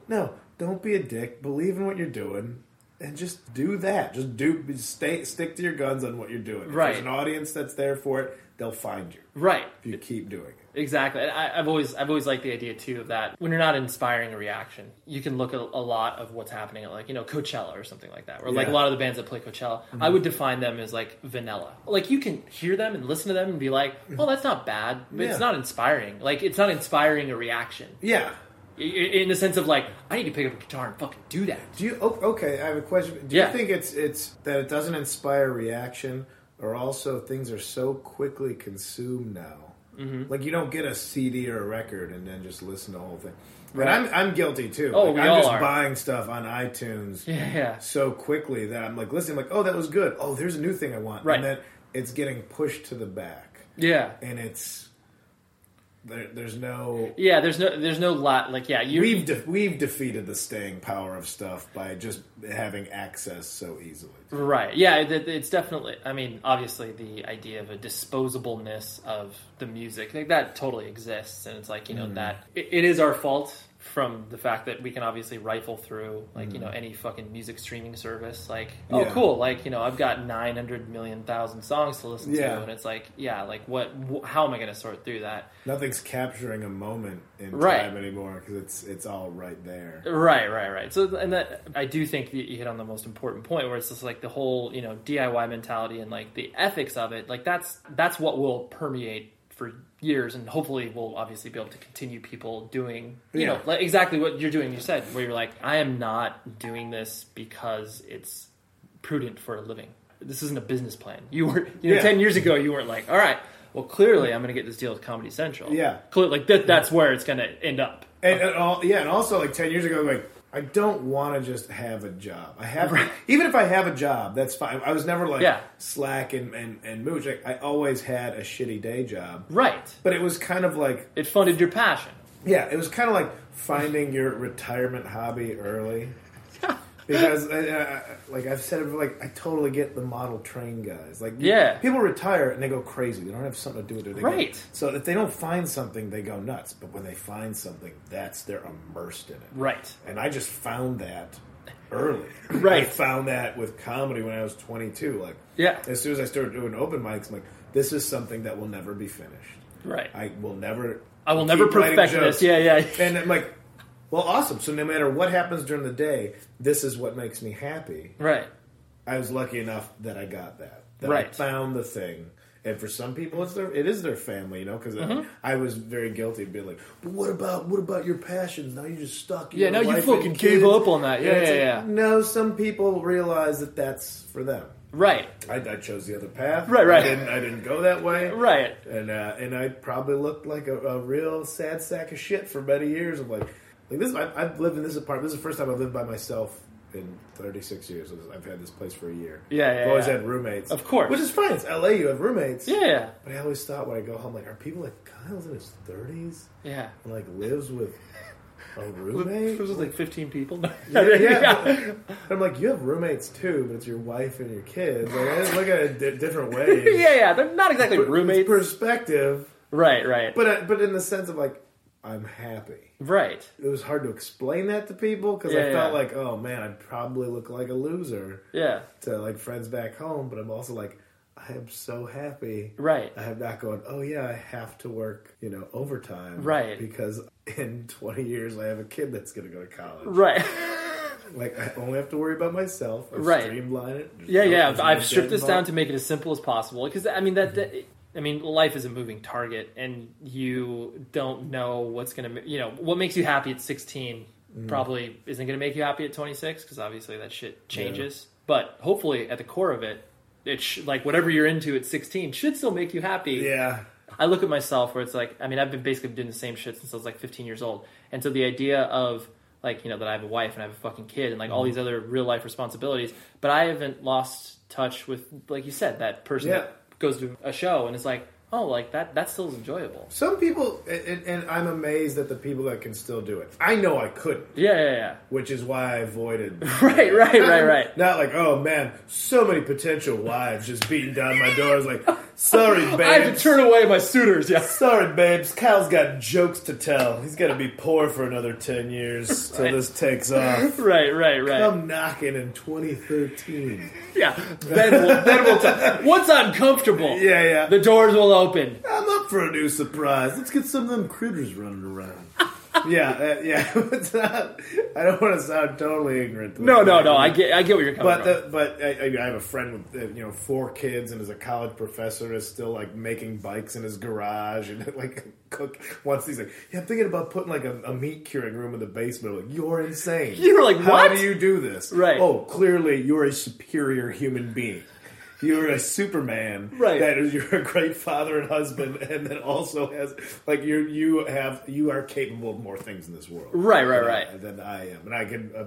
no, don't be a dick. Believe in what you're doing, and just do that. Just do stay stick to your guns on what you're doing. If Right. there's an audience that's there for it, they'll find you Right. if you keep doing it. Exactly. And I, I've always I've always liked the idea too of that when you're not inspiring a reaction, you can look at a lot of what's happening at like you know Coachella or something like that, or like a lot of the bands that play Coachella. Mm-hmm. I would define them as like vanilla. Like you can hear them and listen to them and be like, oh, that's not bad, but Yeah. it's not inspiring. Like it's not inspiring a reaction Yeah. In the sense of like I need to pick up a guitar and fucking do that. Do you okay? I have a question. Do Yeah. you think it's it's that it doesn't inspire reaction, or also things are so quickly consumed now? Mm-hmm. Like you don't get a CD or a record and then just listen to the whole thing. Right. And I'm I'm guilty too. Oh, like, we I'm all just are. buying stuff on iTunes (laughs) Yeah, yeah. so quickly that I'm like listening, like, oh, that was good. Oh, there's a new thing I want. Right. And then it's getting pushed to the back, Yeah. and it's there, there's no. Yeah, there's no there's no lot like yeah, you We've de- we've defeated the staying power of stuff by just having access so easily. Right. Yeah, it, it- it's definitely. I mean, obviously, the idea of a disposableness of the music like, that totally exists, and it's like you know mm. that it, it is our fault from the fact that we can obviously rifle through like you know mm. any fucking music streaming service. Like, oh, Yeah. cool. Like you know, I've got nine hundred million thousand songs to listen Yeah. to, and it's like, yeah, like what? Wh- how am I going to sort through that? Nothing's capturing a moment in Right. time anymore because it's it's all right there. Right, right, right. So, and that I do think that you hit on the most important point, where it's just like the whole, you know, DIY mentality and like the ethics of it. Like that's that's what will permeate for years, and hopefully we'll obviously be able to continue people doing, you Yeah. know, like exactly what you're doing. You said where you're like, I am not doing this because it's prudent for a living. This isn't a business plan. You were, you know, Yeah. ten years ago, you weren't like, all right. Well, clearly, I'm going to get this deal with Comedy Central. Yeah. clearly, like that. That's where it's going to end up. And, and all, yeah, and also like ten years ago, like I don't want to just have a job. I have (laughs) even if I have a job, that's fine. I was never like Yeah. slack and and, and mooch. Like, I always had a shitty day job, Right. but it was kind of like It funded your passion. yeah, it was kind of like finding your retirement hobby early. Because, uh, like I've said, it, like I totally get the model train guys. Like, Yeah. people retire and they go crazy. They don't have something to do with it. Go- Right. so if they don't find something, they go nuts. But when they find something, that's they're immersed in it. Right. And I just found that early. (laughs) Right. I found that with comedy when I was 22. Like, Yeah. as soon as I started doing open mics, I'm like, this is something that will never be finished. Right. I will never. I will never perfect this. Yeah, yeah. And I'm like, well, awesome. So no matter what happens during the day, this is what makes me happy. Right. I was lucky enough that I got that. That I Right. found the thing. And for some people, it's their it is their family, you know. Because Mm-hmm. I was very guilty of being like, "But what about what about your passions? Now you're just stuck." Yeah, now you fucking gave up on that. Yeah, it's yeah, like, yeah. No, some people realize that that's for them. Right. I, I chose the other path. Right, right. I didn't, I didn't go that way. Right. And uh, and I probably looked like a, a real sad sack of shit for many years. Of like, like this. I, I've lived in this apartment. This is the first time I've lived by myself in 36 years. I've had this place for a year. Yeah, yeah, I've always yeah. had roommates, Of course. which is fine. It's LA. You have roommates. Yeah, yeah. But I always thought when I go home, like, are people like Kyle's in his 30s Yeah. and like lives with a (laughs) It roommate. was like 15 people. (laughs) Yeah, yeah. I'm like, you have roommates too, but it's your wife and your kids. Like, I look at it di- different (laughs) ways. yeah, yeah. They're not exactly roommates. Perspective, right, right, but uh, but in the sense of like, I'm happy. right. It was hard to explain that to people because Yeah, I felt yeah. like, oh man, I'd probably look like a loser Yeah, to like friends back home. But I'm also like, I am so happy. right. I have not going. Oh yeah, I have to work, you know, overtime, Right. Because in 20 years, I have a kid that's going to go to college. Right. (laughs) Like I only have to worry about myself. I Right. Streamline it. Yeah, yeah. I've stripped this down to make it as simple as possible because I mean that, that. I mean, life is a moving target, and you don't know what's gonna. You know, what makes you happy at 16 Mm. probably isn't gonna make you happy at 26 because obviously that shit changes. But hopefully, at the core of it, it sh- like whatever you're into at 16 should still make you happy. Yeah. I look at myself where it's like, I mean, I've been basically doing the same shit since I was like 15 years old. And so the idea of like, you know, that I have a wife and I have a fucking kid and like Mm-hmm. all these other real life responsibilities, but I haven't lost touch with, like you said, that person Yeah. that goes to a show and it's like, oh, like that, that still is enjoyable. Some people, and, and I'm amazed at the people that can still do it. I know I couldn't, Yeah, yeah, yeah. which is why I avoided. (laughs) Right, right, right, right. Not like, oh man, so many potential wives just beating down my door. I was like, sorry, (laughs) babes. I have to turn away my suitors, yeah. Sorry, babes. Kyle's got jokes to tell. He's got to be poor for another 10 years (laughs) till Right. this takes off. Right, right, right. I'm knocking in 2013. yeah. Then we'll, then we'll talk. Once I'm comfortable, (laughs) Yeah, yeah. the doors will open. I'm up for a new surprise. Let's get some of them critters running around. Yeah, uh, yeah. (laughs) It's not, I don't want to sound totally ignorant. to No, no, no. I get, I get where you're coming But from. the, but I, I have a friend with uh, you know four kids and is a college professor is still like making bikes in his garage and (laughs) like cook. Once he's like, yeah, I'm thinking about putting like a, a meat curing room in the basement. I'm like, you're insane. (laughs) You were like, how what? do you do this? Right. Oh, clearly you're a superior human being. You're a Superman, Right. That is, you're a great father and husband, and then also has like you you have you are capable of more things in this world, Right, right, than right. Than I am, and I can uh,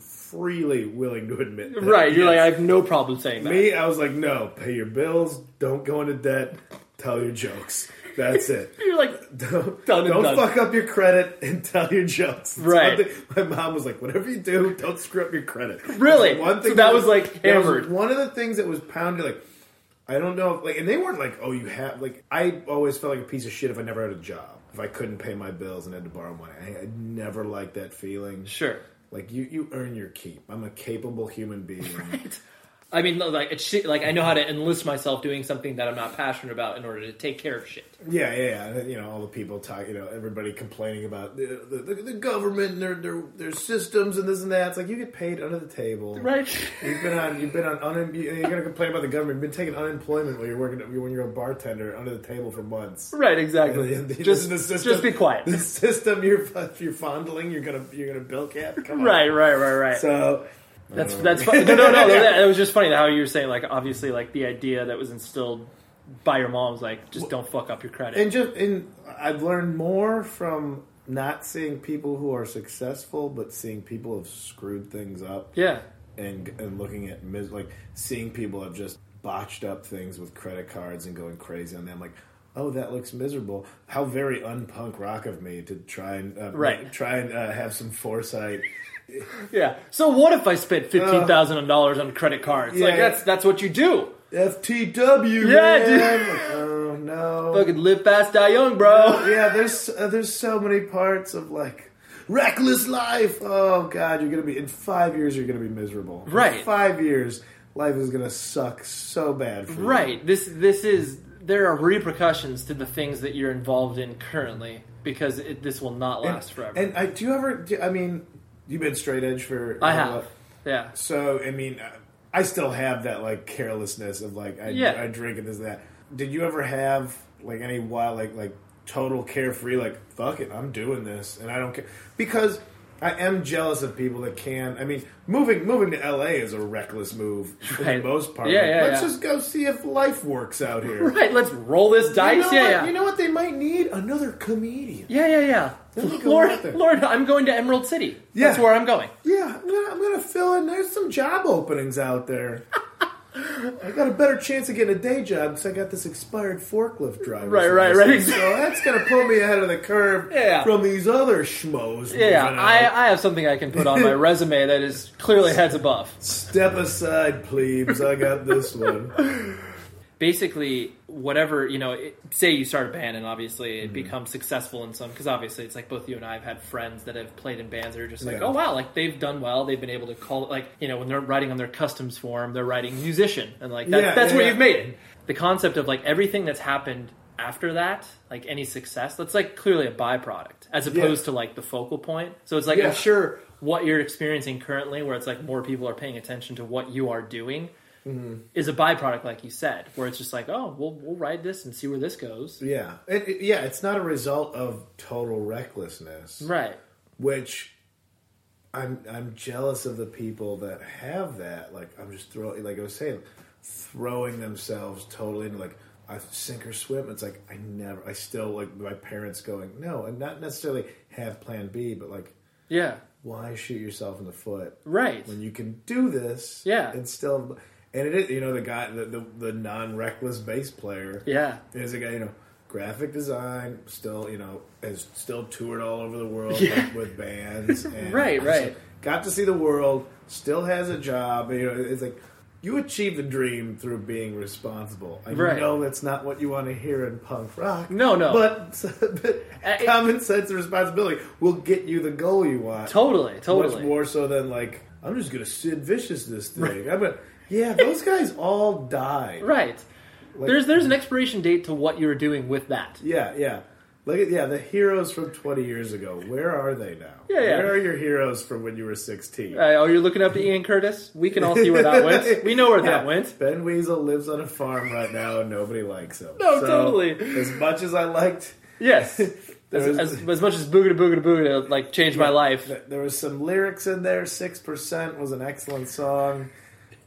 freely willing to admit, that, right. You're yes. like, I have no problem saying that. Me, I was like, no, pay your bills, don't go into debt, tell your jokes. That's it. (laughs) You're like, (laughs) Don't, Done don't done. fuck up your credit and tell your jokes. It's Right. My mom was like, whatever you do, don't screw up your credit. Really? One So that was, like, that was hammered. one of the things that was pounded. Like, I don't know, like, and they weren't like, oh, you have like. I always felt like a piece of shit if I never had a job, if I couldn't pay my bills and had to borrow money. I, I never liked that feeling. sure. Like you, you earn your keep. I'm a capable human being. (laughs) I mean, like it's shit. Like I know how to enlist myself doing something that I'm not passionate about in order to take care of shit. Yeah, yeah, yeah. You know, all the people talk. You know, everybody complaining about the, the, the government and their, their their systems and this and that. It's like you get paid under the table, Right. You've been on. You've been on. Un, you're to complain about the government. You've been taking unemployment when you're working when you're a bartender under the table for months. Right. Exactly. And (laughs) this just, system- just be quiet. The system you're (laughs) you're fondling. You're gonna you're gonna bilk at. Come on. Right. Right. Right. Right. So that's that's (laughs) fun. no, no, no. That, it was just funny how you were saying like obviously like the idea that was instilled by your mom was like just don't fuck up your credit. and just and I've learned more from not seeing people who are successful, but seeing people have screwed things up. yeah. and and looking at mis- like seeing people have just botched up things with credit cards and going crazy on them like oh that looks miserable how very unpunk rock of me to try and uh, Right. try and uh, have some foresight (laughs) Yeah. So what if I spent fifteen thousand dollars on credit cards? like Uh, that's that's what you do. FTW Yeah, man. dude. Like, oh no Fucking live fast, die young, bro. yeah there's uh, there's so many parts of like reckless life oh god you're gonna be in five years you're gonna be miserable In Right. five years life is gonna suck so bad for you. Right. This this is there are repercussions to the things that you're involved in currently because it, this will not last forever. And I do you ever? Do, I mean, you've been straight edge for. I have. Yeah. So I mean, I still have that like carelessness of like I, Yeah. I drink and this and that. Did you ever have like any wild like like total carefree like fuck it I'm doing this and I don't care because I am jealous of people that can. I mean, moving moving to LA is a reckless move for Right. the most part. Yeah, Like, yeah, Let's yeah. just go see if life works out here. (laughs) Right. Let's roll this dice. You know yeah, what? yeah. You know what they might need? Another comedian. yeah, yeah, yeah. Lord. Lord, I'm going to Emerald City. That's Yeah. where I'm going. Yeah, I'm gonna, I'm gonna fill in. There's some job openings out there. (laughs) I got a better chance of getting a day job because I got this expired forklift driver. Right, right, right. So that's gonna pull me ahead of the curve Yeah. from these other schmoes. Yeah, I. I have something I can put on my (laughs) resume that is clearly heads above. Step aside, plebes. I got this one. (laughs) basically whatever you know it, say you start a band and obviously Mm-hmm. it becomes successful in some because obviously it's like both you and i have had friends that have played in bands that are just like Yeah. oh wow like they've done well they've been able to call it like you know when they're writing on their customs form they're writing musician and like that, Yeah, that's yeah, where yeah. you've made it the concept of like everything that's happened after that like any success that's like clearly a byproduct as opposed to like the focal point so it's like Yeah. i'm sure what you're experiencing currently where it's like more people are paying attention to what you are doing Mm-hmm. is a byproduct, like you said, where it's just like, oh, we'll we'll ride this and see where this goes. Yeah, it, it- yeah. It's not a result of total recklessness, Right. which I'm I'm jealous of the people that have that. Like I'm just throwing, like I was saying, throwing themselves totally into like I sink or swim. It's like I never. I still like my parents going no, and not necessarily have Plan B, but like Yeah. why shoot yourself in the foot Right. when you can do this? Yeah. and still. And it is, you know, the guy, the, the, the non-reckless bass player, Yeah. is a guy, you know, graphic design, still, you know, has still toured all over the world Yeah. with, with bands. (laughs) And Right, right. got to see the world, still has a job. You know, it's like you achieve the dream through being responsible. I Right. know that's not what you want to hear in punk rock. No, no. But, (laughs) but Uh, it- common sense and responsibility will get you the goal you want. Totally. Totally. Much more so than like I'm just gonna Sid Vicious this thing. I'm a, yeah, those guys all died. Right. Like- there's there's an expiration date to what you're doing with that. Yeah, yeah. Look at yeah, the heroes from 20 years ago. Where are they now? Yeah, yeah. Where are your heroes from when you were 16? Uh, oh, you're looking up to Ian Curtis. We can all see where that went. (laughs) We know where that went. Ben Weasel lives on a farm right now, and nobody likes him. No, So, totally. As much as I liked, (laughs) Yes. (laughs) As, was- as, as much as Boogadaboogadaboogada like changed my life. there was some lyrics in there. Six percent was an excellent song.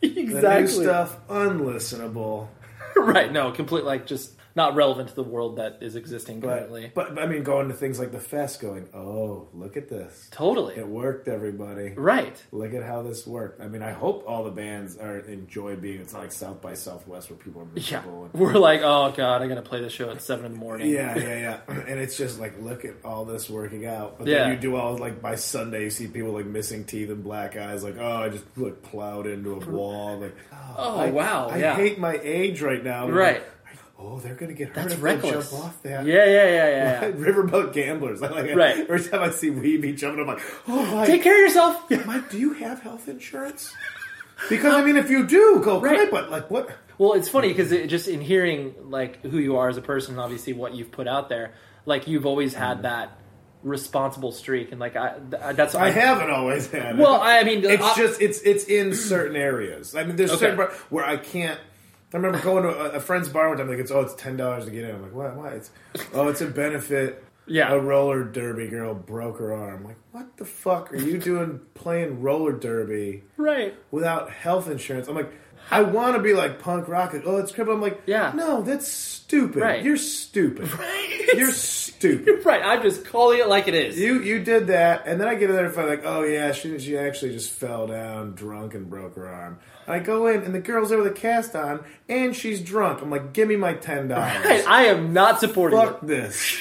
(laughs) The new stuff unlistenable. (laughs) right. No, complete like just not relevant to the world that is existing currently. But, but I mean, going to things like the fest, going, oh, look at this. totally. It worked, everybody. Right. Look at how this worked. I mean, I hope all the bands are enjoy being. It's not like South by Southwest where people are miserable. Yeah. (laughs) We're like, oh god, I'm gonna play the show at seven in the morning. Yeah, (laughs) yeah, yeah. (clears throat) And it's just like, look at all this working out. But Yeah. then you do all like by Sunday, you see people like missing teeth and black eyes. Like, oh, I just like plowed into a wall. Like, oh, Oh, I, wow, I yeah. hate my age right now. Right. Oh, they're gonna get hurt That's if reckless. they jump off that. Yeah, yeah, yeah, yeah. yeah. (laughs) Riverboat gamblers. I like Right. (laughs) Every time I see Wiebe jumping, I'm like, oh my Take care of yourself. Mike, do you have health insurance? (laughs) Because I mean, if you do, go Right. great. But like, what? Well, it's funny because it, just in hearing like who you are as a person, obviously what you've put out there, like you've always had that responsible streak, and like I, th- that's Mm. I haven't always had. it. Well, I mean, it's I- just it's it's in certain areas. I mean, there's Okay. certain where I can't. I remember going to a, friend's bar one time. Like, it's oh, it's ten dollars to get in. I'm like, what? Why? It's oh, it's a benefit. Yeah. a roller derby girl broke her arm. Like, what the fuck are you doing (laughs) playing roller derby right. without health insurance? I'm like, I want to be like punk rock. Oh, it's crippled. I'm like, Yeah. no, that's stupid. Right. You're stupid. (laughs) You're stupid. (laughs) Right. I'm just calling it like it is. You you did that, and then I get in there and find like, oh yeah, she she actually just fell down drunk and broke her arm. I go in, and the girl's there with a cast on, and she's drunk. I'm like, give me my ten dollars. Right, I am not supporting Fuck it. this.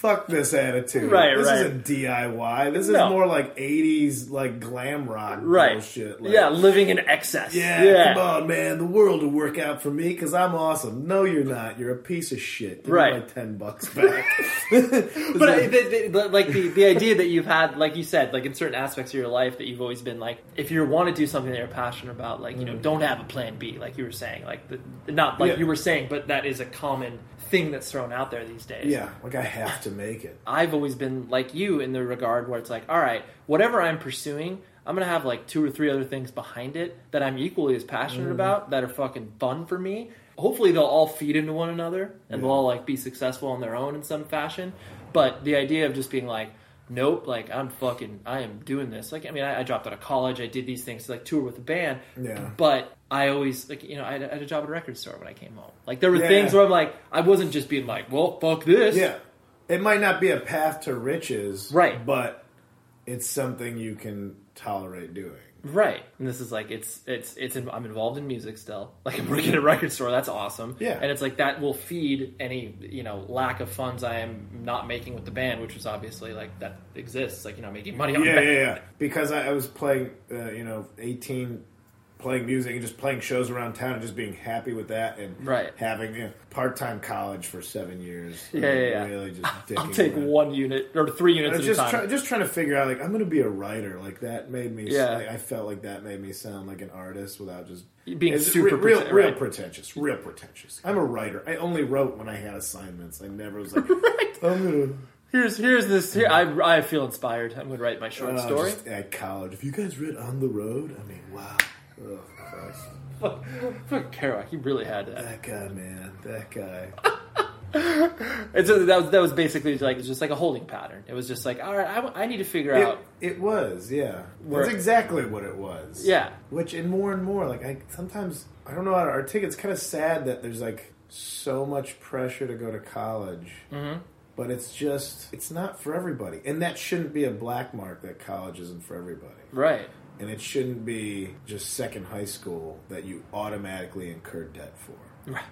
Fuck this attitude. Right, this right. isn't DIY. This is No. more like '80s like glam rock Right. bullshit. Like, yeah, living in excess. Yeah, yeah. come on, man. The world will work out for me because I'm awesome. No, you're not. You're a piece of shit. Give Right. me my ten bucks back. (laughs) (laughs) But I, the, the, like the, the idea that you've had, like you said, like in certain aspects of your life, that you've always been like, if you want to do something that you're passionate about, like you know, mm. don't have a plan B, like you were saying, like the, not like Yeah. you were saying, but that is a common thing that's thrown out there these days. yeah, like I have to make it. I've always been like you in the regard where it's like, all right, whatever I'm pursuing, I'm gonna have like two or three other things behind it that I'm equally as passionate mm-hmm. about that are fucking fun for me. Hopefully, they'll all feed into one another and they'll all like be successful on their own in some fashion. But the idea of just being like, nope, like I'm fucking, I am doing this. Like, I mean, I, I dropped out of college, I did these things, like tour with a band. Yeah. But I always like, you know, I had, a job at a record store when I came home. Like, there were Yeah. things where I'm like, I wasn't just being like, well, fuck this. Yeah. It might not be a path to riches, Right. But it's something you can tolerate doing. Right, and this is like it's it's it's. In, I'm involved in music still. (laughs) Like I'm working at a record store. That's awesome. Yeah. and it's like that will feed any you know lack of funds I am not making with the band, which is obviously like that exists. Like you know making money on the Yeah, yeah, yeah. Because I, I was playing, uh, you know, eighteen, playing music and just playing shows around town and just being happy with that and Right. having you know, part-time college for seven years. Yeah, yeah, yeah. Really just (laughs) I'll take around. one unit or three units at a just time. try, just trying to figure out like I'm going to be a writer. Like that made me. Yeah. like, I felt like that made me sound like an artist without just Being super re- real, real right. pretentious. Real pretentious. I'm a writer. I only wrote when I had assignments. I never was like (laughs) I'm gonna. Here's here's this. Here, I I feel inspired. I'm gonna write my short uh, story. just at college. if you guys read On the Road? I mean, wow. Oh, Christ. Fuck, fuck Kerouac. He really had that. That guy, man. That guy. (laughs) It's a, that was that was basically like it's just like a holding pattern. It was just like all right, I, I need to figure It, out. it was, yeah. Where- That's exactly what it was. Yeah. Which, and more and more, like, I sometimes, I don't know how to articulate. It's kind of sad that there's, like, so much pressure to go to college. Mm-hmm. But it's just, it's not for everybody. And that shouldn't be a black mark that college isn't for everybody. Right. And it shouldn't be just second high school that you automatically incur debt for. Right.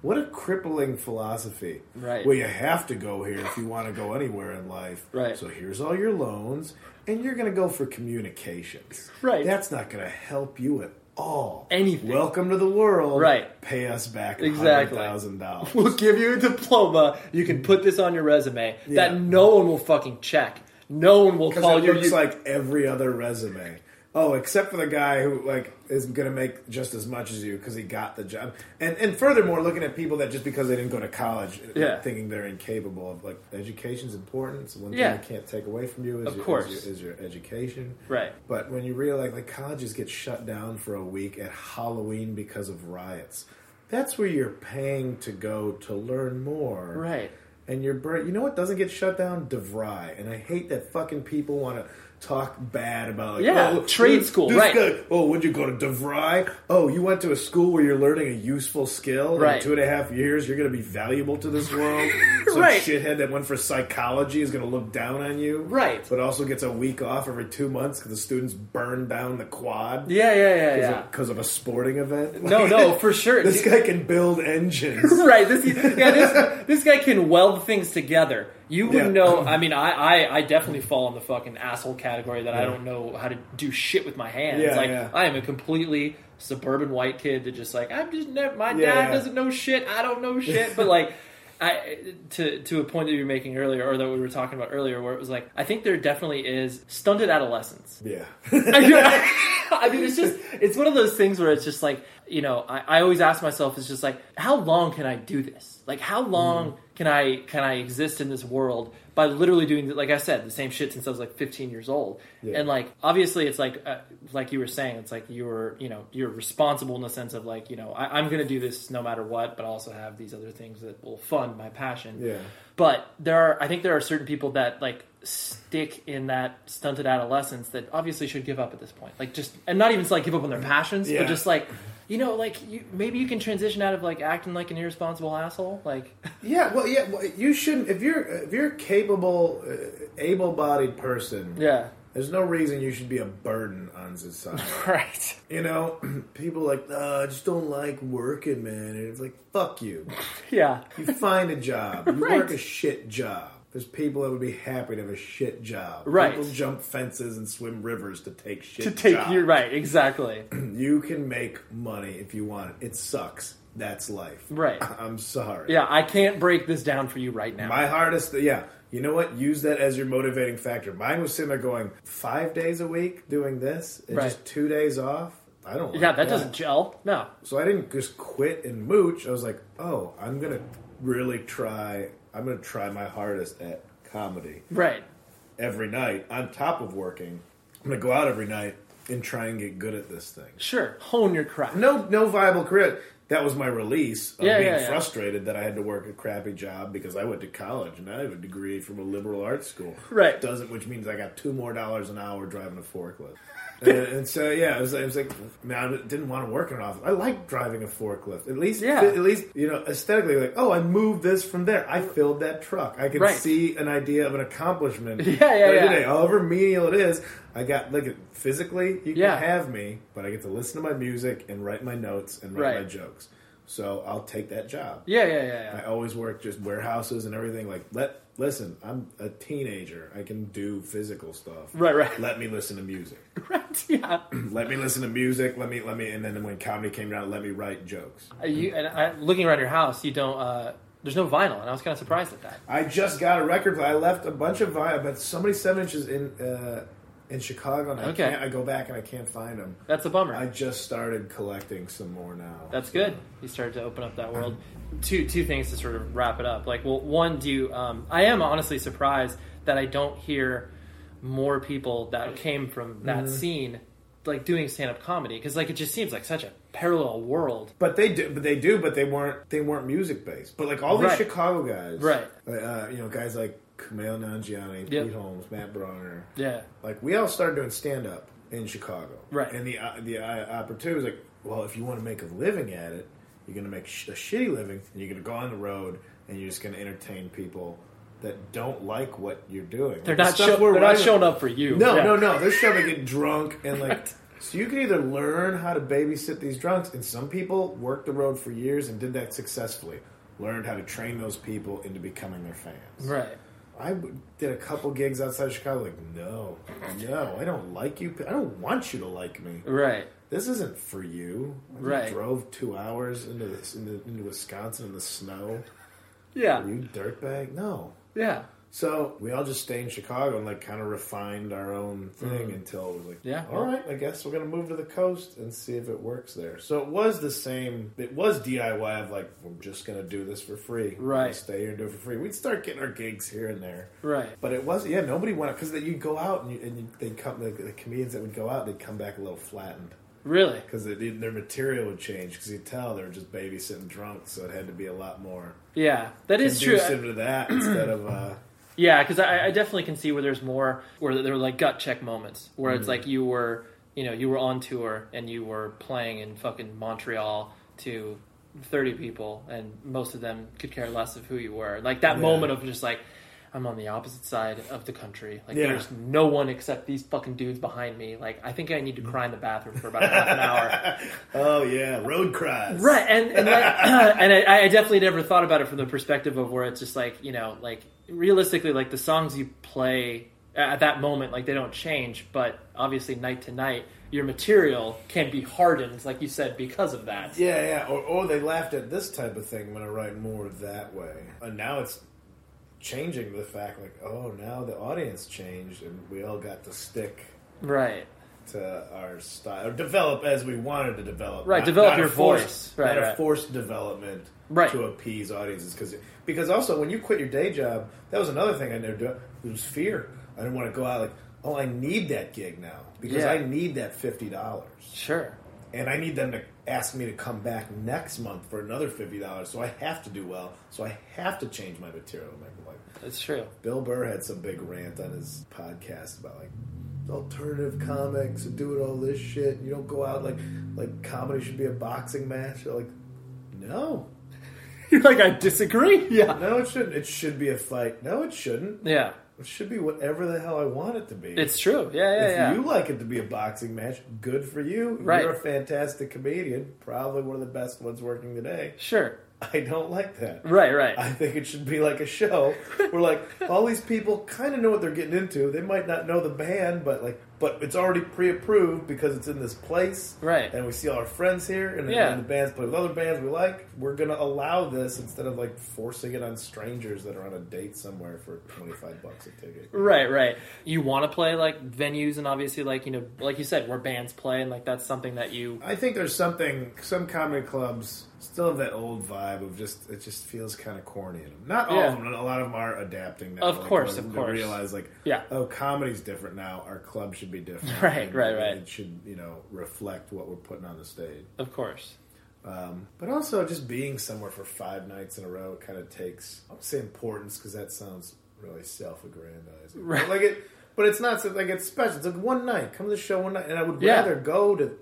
What a crippling philosophy. Right. Well, you have to go here if you want to go anywhere in life. Right. So here's all your loans, and you're going to go for communications. Right. That's not going to help you at all. Anything. Welcome to the world. Right. Pay us back Exactly. $100,000. We'll give you a diploma. You can put this on your resume Yeah. that no one will fucking check. No one will call it you. looks you- like every other resume. Oh, except for the guy who like is going to make just as much as you because he got the job. And and furthermore, looking at people that just because they didn't go to college, uh, Yeah. thinking they're incapable of like education's important. It's one Yeah. thing I can't take away from you is, Of your, course. is, your, is your education. Right. But when you realize like colleges get shut down for a week at Halloween because of riots, that's where you're paying to go to learn more right. And your. You know what doesn't get shut down? DeVry. And I hate that fucking people want to talk bad about like Yeah, oh, trade this- school, this right. guy- oh, would you go to DeVry? Oh, you went to a school where you're learning a useful skill. Right. In two and a half years, you're going to be valuable to this world. (laughs) Some Right. shithead that went for psychology is going to look down on you. Right. But also gets a week off every two months because the students burn down the quad. Yeah, yeah, yeah, yeah. Because of a sporting event. No, no, (laughs) for sure. This guy can build engines. (laughs) right. This, yeah, this, this guy can weld things together. You wouldn't Yeah. know. I mean, I, I, I definitely fall in the fucking asshole category that I don't know how to do shit with my hands. Yeah, like yeah. I am a completely suburban white kid that just like I'm just never. My Yeah, dad yeah. doesn't know shit. I don't know shit. But like. I, to to a point that you were making earlier, or that we were talking about earlier, where it was like, I think there definitely is stunted adolescence. Yeah. (laughs) (laughs) I mean, it's just it's one of those things where it's just like you know I, I always ask myself it's just like how long can I do this? Like how long can I can I exist in this world by literally doing like I said the same shit since I was like 15 years old? Yeah. And like obviously it's like uh, like you were saying it's like you're you know you're responsible in the sense of like you know I, I'm going to do this no matter what, but I also have these other things that will fund my passion. Yeah. But there are, I think there are certain people that like stick in that stunted adolescence that obviously should give up at this point. Like just, and not even like give up on their passions, Yeah. but just like, you know, like you, maybe you can transition out of like acting like an irresponsible asshole. Like, (laughs) Yeah, well, yeah, well, you shouldn't. If you're if you're a capable, uh, able-bodied person, yeah, there's no reason you should be a burden on society. (laughs) right, you know, (clears throat) people like, uh, I just don't like working, man. And it's like, fuck you. (laughs) yeah, You find a job. You Right. work a shit job. There's people that would be happy to have a shit job. Right. People jump fences and swim rivers to take shit. to take jobs. you right, exactly, (clears throat) You can make money if you want it. It sucks. That's life. Right. (clears throat) I'm sorry. yeah. I can't break this down for you right now. My hardest, yeah. You know what? Use that as your motivating factor. Mine was sitting there going five days a week doing this and Right. just two days off. I don't. yeah, like that doesn't gel. No, So I didn't just quit and mooch. I was like, oh, I'm gonna really try. I'm gonna try my hardest at comedy right, every night on top of working. I'm gonna go out every night and try and get good at this thing. sure, hone your craft. No, no viable career. That was my release of Yeah, being yeah, yeah. frustrated that I had to work a crappy job because I went to college and I have a degree from a liberal arts school. Right. Doesn't which means I got two more dollars an hour driving a forklift. And, and so yeah, it was, it was like man, I didn't want to work in an office. I like driving a forklift. At least, Yeah. at least you know aesthetically, like oh, I moved this from there. I filled that truck. I can Right. see an idea of an accomplishment. (laughs) Yeah, yeah, yeah. day. however menial it is. I got like physically, you Yeah. can have me, but I get to listen to my music and write my notes and write Right. my jokes. So I'll take that job. Yeah, yeah, yeah, I always work just warehouses and everything. Like, let listen, I'm a teenager. I can do physical stuff. Right, right. Let me listen to music. (laughs) Right, yeah. (clears throat) let me listen to music. Let me let me. And then when comedy came around, let me write jokes. Uh, You and I, looking around your house, you don't. uh There's no vinyl, and I was kind of surprised at that. I just got a record. player. I left a bunch of vinyl, but so many seven inches in uh, in Chicago. And I can't. I go back and I can't find them. That's a bummer. I just started collecting some more now. That's good. You started to open up that world. Two two things to sort of wrap it up. Like, well, one, do you? Um, I am honestly surprised that I don't hear more people that came from that scene like doing stand up comedy because like it just seems like such a parallel world. But they do, but they do, but they weren't. They weren't music based. But like all these Right. Chicago guys, Right. Uh, you know, guys like Kumail Nanjiani, Yep. Pete Holmes, Matt Braunger. Yeah. Like we all started doing stand up in Chicago, Right. And the uh, the uh, opportunity was like, well, if you want to make a living at it, you're going to make sh- a shitty living, and you're going to go on the road, and you're just going to entertain people that don't like what you're doing. They're Like, the not, stuff show, they're not showing up for you. no, Yeah. no, no. They're showing up to get drunk and like. So you can either learn how to babysit these drunks, and some people worked the road for years and did that successfully. Learned how to train those people into becoming their fans. Right. I did a couple gigs outside of Chicago. Like, no, no, I don't like you. I don't want you to like me. Right. This isn't for you. I Right. drove two hours into this into, into Wisconsin in the snow. Yeah. Are you dirtbag? No. Yeah. So we all just stayed in Chicago and like kind of refined our own thing until like, Mm-hmm. Yeah. all right, I guess we're gonna move to the coast and see if it works there. So it was the same. It was DIY of like we're just gonna do this for free, Right. Stay here and do it for free. We'd start getting our gigs here and there, Right. but it was yeah. Nobody went because you'd go out and, you, and you, they'd come the, the comedians that would go out they'd come back a little flattened Really. because their material would change because you tell they were just babysitting drunk, so it had to be a lot more Yeah. That is true. conducive to that instead of. uh Yeah, because I, I definitely can see where there's more where there were like gut check moments where it's mm-hmm. like you were you know you were on tour and you were playing in fucking Montreal to thirty people and most of them could care less of who you were. Like that Yeah. moment of just like I'm on the opposite side of the country. Like Yeah. there's no one except these fucking dudes behind me. Like I think I need to cry in the bathroom for about half an hour. (laughs) Oh yeah, road cries. Right, and and, like, (laughs) and I, I definitely never thought about it from the perspective of where it's just like you know, like realistically, like the songs you play at that moment, like they don't change, but obviously night to night, your material can be hardened, like you said, because of that. Yeah, yeah. Or, or they laughed at this type of thing when I write more that way. And now it's changing the fact, like, oh, now the audience changed, and we all got to stick Right, to our style, or develop as we wanted to develop. Right, develop a your forced- voice. Right, not a forced development Right. to appease audiences. Because because also when you quit your day job, that was another thing I never do. It was fear. I didn't want to go out like, oh, I need that gig now because Yeah. I need that fifty dollars sure. And I need them to ask me to come back next month for another fifty dollars. So I have to do well. So I have to change my material. to make it Like That's true. Bill Burr had some big rant on his podcast about like alternative comics and doing all this shit. You don't go out like like comedy should be a boxing match. They're like, no, (laughs) You're like I disagree. (laughs) Yeah, no, it shouldn't. It should be a fight. No, it shouldn't. yeah, It should be whatever the hell I want it to be. it's true. Yeah, yeah, if yeah. you like it to be a boxing match, good for you. Right. You're a fantastic comedian, probably one of the best ones working today. Sure. I don't like that. Right, right. I think it should be like a show where like all these people kind of know what they're getting into. They might not know the band, but like but it's already pre-approved because it's in this place. Right. And we see all our friends here and, Yeah. and the bands play with other bands we like. We're going to allow this instead of like forcing it on strangers that are on a date somewhere for 25 bucks a ticket. Right, right. You want to play like venues and obviously like you know, like you said, where bands play and like that's something that you. I think there's something. Some comedy clubs still have that old vibe of just it just feels kind of corny in them. Not all Yeah. of them. A lot of them are adapting. Now, Of like, course, of course. Realize like, Yeah. oh, comedy's different now. Our club should be different. (laughs) Right, And right, right. It should you know reflect what we're putting on the stage. Of course. Um, but also just being somewhere for five nights in a row kind of takes. I would say importance because that sounds really self-aggrandizing. Right. But, like it. but it's not so, like it's special. It's like one night. Come to the show one night, and I would Yeah. rather go to.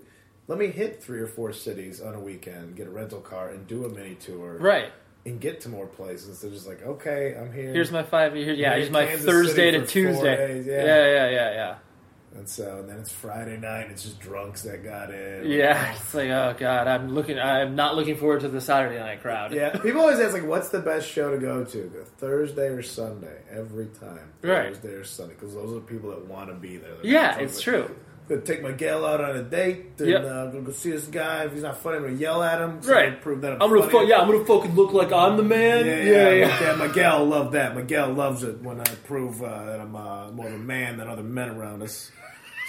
Let me hit three or four cities on a weekend, get a rental car, and do a mini tour, Right. and get to more places. So just like, okay, I'm here. Here's my five. Here, yeah, here's my Kansas Thursday to Tuesday. yeah. yeah, yeah, yeah, yeah. and so and then it's Friday night. And it's just drunks that got in. Yeah, it's like, oh god, I'm looking. I'm not looking forward to the Saturday night crowd. Yeah, people always ask like, "What's the best show to go to? Go Thursday or Sunday?" Every time, Right. Thursday or Sunday, because those are the people that want to be there. They're Yeah, like, it's true. Gonna take my gal out on a date, and Yep. uh, gonna go see this guy. If he's not funny, I'm gonna yell at him. So Right. to prove that I'm, I'm gonna, fu- yeah, I'm gonna fucking look like I'm the man. Yeah, yeah, yeah. yeah. (laughs) My gal love that. My gal loves it when I prove uh, that I'm uh, more of a man than other men around us.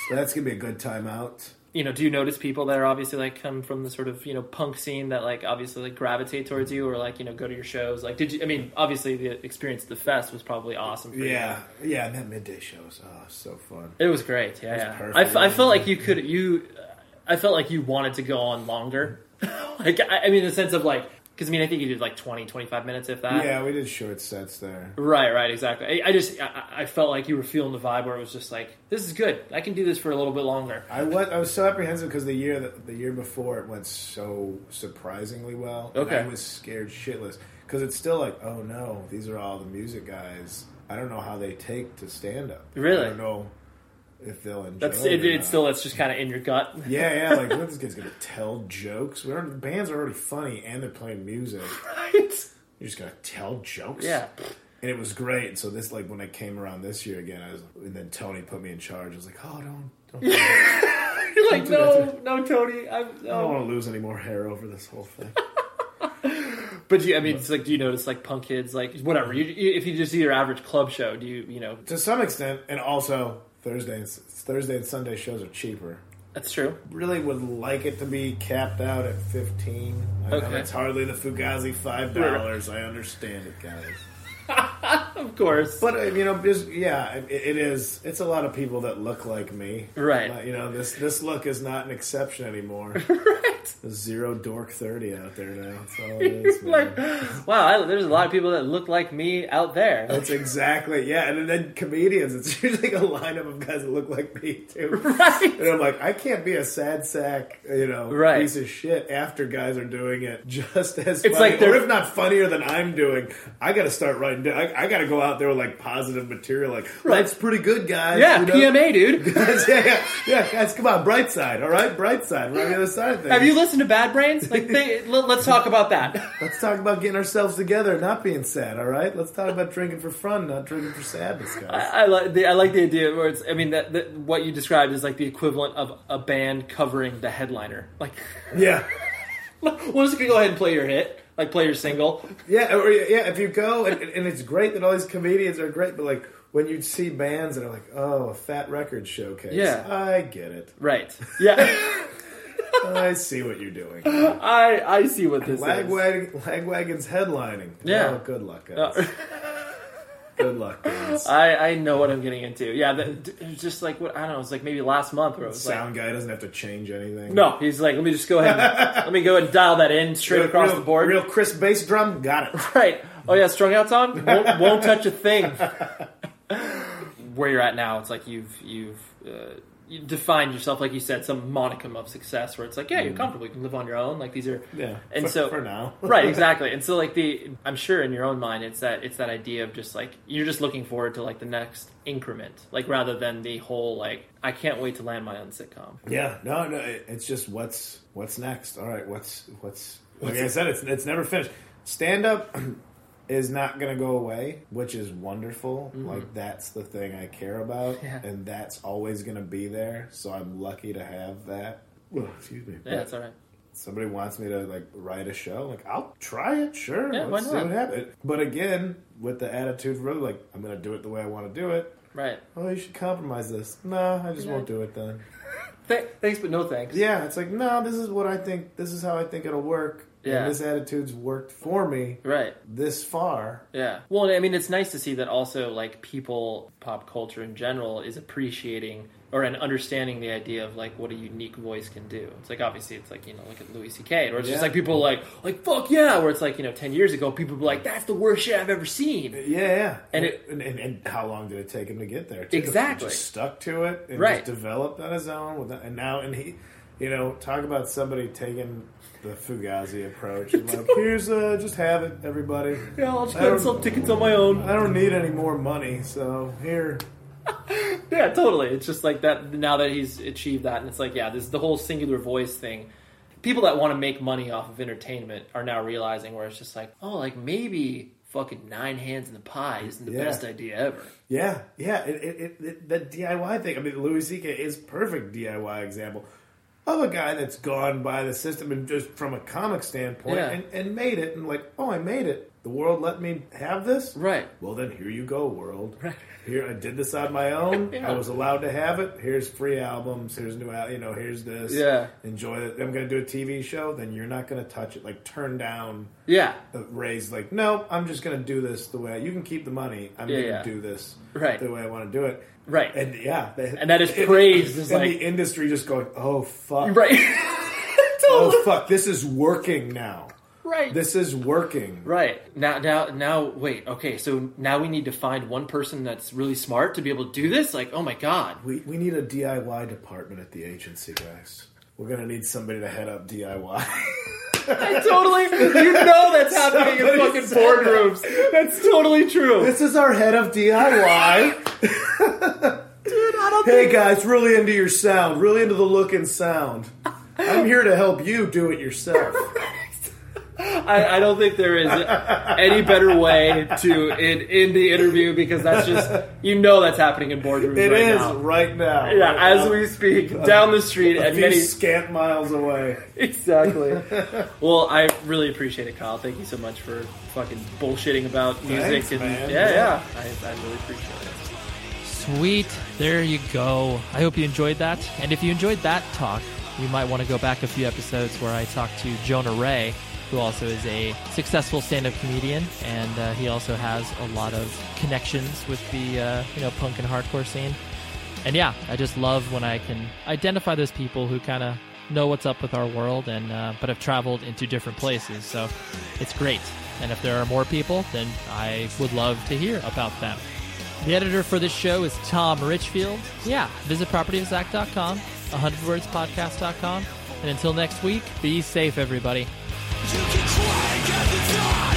So that's gonna be a good time out. You know, do you notice people that are obviously like come from the sort of you know punk scene that like obviously like gravitate towards you or like you know go to your shows? Like, did you? I mean, obviously the experience at the fest was probably awesome. For you. Yeah, yeah. And that midday show was oh, so fun. It was great. Yeah, yeah. perfect. I, I felt like you could you. I felt like you wanted to go on longer. (laughs) like I, I mean, in the sense of like because I mean I think you did like 20, 25 minutes if that. Yeah, we did short sets there. Right, right, exactly. I, I just I, I felt like you were feeling the vibe where it was just like this is good. I can do this for a little bit longer. I was I was so apprehensive because the year that the year before it went so surprisingly well. Okay. I was scared shitless because it's still like, oh no, these are all the music guys. I don't know how they take to stand up. Really? I don't know if they'll enjoy. That's it. it, it's still it's just kind of in your gut. (laughs) Yeah, yeah. Like, what this kid's gonna tell jokes? We aren't, bands are already funny and they're playing music. Right? You're just gonna tell jokes? Yeah. And it was great. And so this, like, when I came around this year again, I was, and then Tony put me in charge. I was like, oh, don't, don't. (laughs) You're like no, no, Tony. I'm, I don't want to lose any more hair over this whole thing. (laughs) But do you, I mean, it's like, do you notice like punk kids, like whatever? You, you, if you just see your average club show, do you, you know, to some extent, and also Thursday and Thursday and Sunday shows are cheaper. that's true. Really would like it to be capped out at fifteen. I know Okay. it's hardly the Fugazi five dollars. I understand it, guys. (laughs) Of course. But uh, you know, just yeah, it, it is. It's a lot of people that look like me, Right. You know, this this look is not an exception anymore. (laughs) right. There's zero dork thirty out there now. That's all it (laughs) is. Like, (gasps) wow, I, there's a lot of people that look like me out there. That's exactly yeah, and then comedians. It's (laughs) usually a lineup of guys that look like me too. (laughs) Right. And I'm like, I can't be a sad sack, you know, Right. piece of shit after guys are doing it just as It's funny, like they're- or if not funnier than I'm doing. I got to start writing. down- I, I got to go out there with like positive material. Like, Right. that's pretty good, guys. Yeah, you know? PMA, dude. Guys, yeah, yeah, yeah, guys, come on, bright side, all right, bright side. We're on the other side of things. Have you listened to Bad Brains? Like, they, (laughs) let, us talk about that. Let's talk about getting ourselves together, and not being sad. All right, let's talk about drinking for fun, not drinking for sadness, guys. I, I like the I like the idea where it's. I mean, that, that what you described is like the equivalent of a band covering the headliner. Like, yeah. (laughs) we'll just go ahead and play your hit, like play your single. Yeah, or yeah, if you go and, and it's great that all these comedians are great, but like when you see bands that are like, oh, a fat record showcase. Yeah. I get it. Right. Yeah. (laughs) I see what you're doing. I I see what this is. Lagwagon, Lagwagon's headlining. Yeah. Oh, good luck, guys. Uh, (laughs) good luck, guys. I I know what I'm getting into. Yeah. It was just like what I don't know. It was like maybe last month where it was like. Sound guy doesn't have to change anything. No, he's like, let me just go ahead. And, (laughs) let me go ahead and dial that in straight Real- across real- the board. Real crisp bass drum, got it. (laughs) Right. Oh yeah, strung out song won't, won't touch a thing. Where you're at now, it's like you've you've uh, you defined yourself, like you said, some monicum of success. Where it's like, yeah, you're mm. comfortable, you can live on your own. Like these are, Yeah, And for- so for now. (laughs) right, exactly. And so like the, I'm sure in your own mind, it's that it's that idea of just like you're just looking forward to like the next increment, like rather than the whole like I can't wait to land my own sitcom. Yeah, no, no. It's just what's what's next. All right, what's what's like I said, it's it's never finished. Stand up (clears throat) is not going to go away, which is wonderful. Like that's the thing I care about, Mm-hmm. Yeah. and that's always going to be there. So I'm lucky to have that. Oh, excuse me. Yeah, But that's all right. Somebody wants me to like write a show, like I'll try it. Sure, Yeah, let's why see what happens. But again, with the attitude, really, like I'm going to do it the way I want to do it. Right. Oh, you should compromise this. No, I just Yeah. won't do it then. (laughs) Th- thanks, but no thanks. Yeah, it's like no, this is what I think. This is how I think it'll work. Yeah. and this attitude's worked for me Right. this far. Yeah. Well, I mean, it's nice to see that also, like, people, pop culture in general, is appreciating or and understanding the idea of like what a unique voice can do. It's like obviously it's like you know look at Louis C.K. or it's Yeah. just like people are like like fuck yeah, where it's like you know ten years ago people were like that's the worst shit I've ever seen. Yeah, yeah. And And, it- and, and, and how long did it take him to get there? too? Exactly. Just stuck to it and Right. just developed on his own. With and now, and he, you know, talk about somebody taking the Fugazi approach. (laughs) And like, here's, uh, just have it, everybody. Yeah, I'll just go and sell tickets on my own. I don't need any more money, so here. (laughs) Yeah, totally. It's just like that now that he's achieved that, and it's like, yeah, this is the whole singular voice thing. People that want to make money off of entertainment are now realizing where it's just like, oh, like maybe fucking nine hands in the pie isn't the Yeah. best idea ever. Yeah, yeah. It, it, it, it, that DIY thing. I mean, Louis C.K. is perfect DIY example of a guy that's gone by the system and just from a comic standpoint Yeah. and, and made it and like, oh, I made it. The world let me have this. Right. Well, then here you go, world. (laughs) Right. Here I did this on my own. (laughs) Yeah. I was allowed to have it. Here's free albums. Here's new, al- you know. Here's this. Yeah. Enjoy it. I'm going to do a TV show. Then you're not going to touch it. Like turn down. Yeah. Ray's like, no, I'm just going to do this the way you can keep the money. I'm Yeah, going to do this Right. the way I want to do it. Right. And yeah, they, And that is praised as and like- the industry just going, oh fuck, Right. (laughs) (laughs) oh fuck, this is working now. right. This is working. Right. Now now now wait, okay, so now we need to find one person that's really smart to be able to do this? Like, oh my god. We we need a DIY department at the agency, guys. We're gonna need somebody to head up DIY. I totally you know that's happening in Somebody fucking said boardrooms. That's totally true. this is our head of DIY. Dude, I don't hey guys, really into your sound, really into the look and sound. I'm here to help you do it yourself. I, I don't think there is any better way to end, end the interview because that's just you know that's happening in boardrooms It right is now. right now. Yeah, Right as now. we speak, down the street a and few many scant miles away. exactly. well, I really appreciate it, Kyle. Thank you so much for fucking bullshitting about music Thanks, and man. yeah, Yeah. yeah. I, I really appreciate it. Sweet. There you go. I hope you enjoyed that. And if you enjoyed that talk, you might want to go back a few episodes where I talked to Jonah Ray, who also is a successful stand-up comedian, and uh, he also has a lot of connections with the uh, you know punk and hardcore scene. And yeah, I just love when I can identify those people who kind of know what's up with our world and uh, but have traveled into different places. So it's great. And if there are more people, then I would love to hear about them. The editor for this show is Tom Richfield. Yeah, visit propertyofzack.com, 100wordspodcast.com, and until next week, be safe, everybody. You can crank at the door.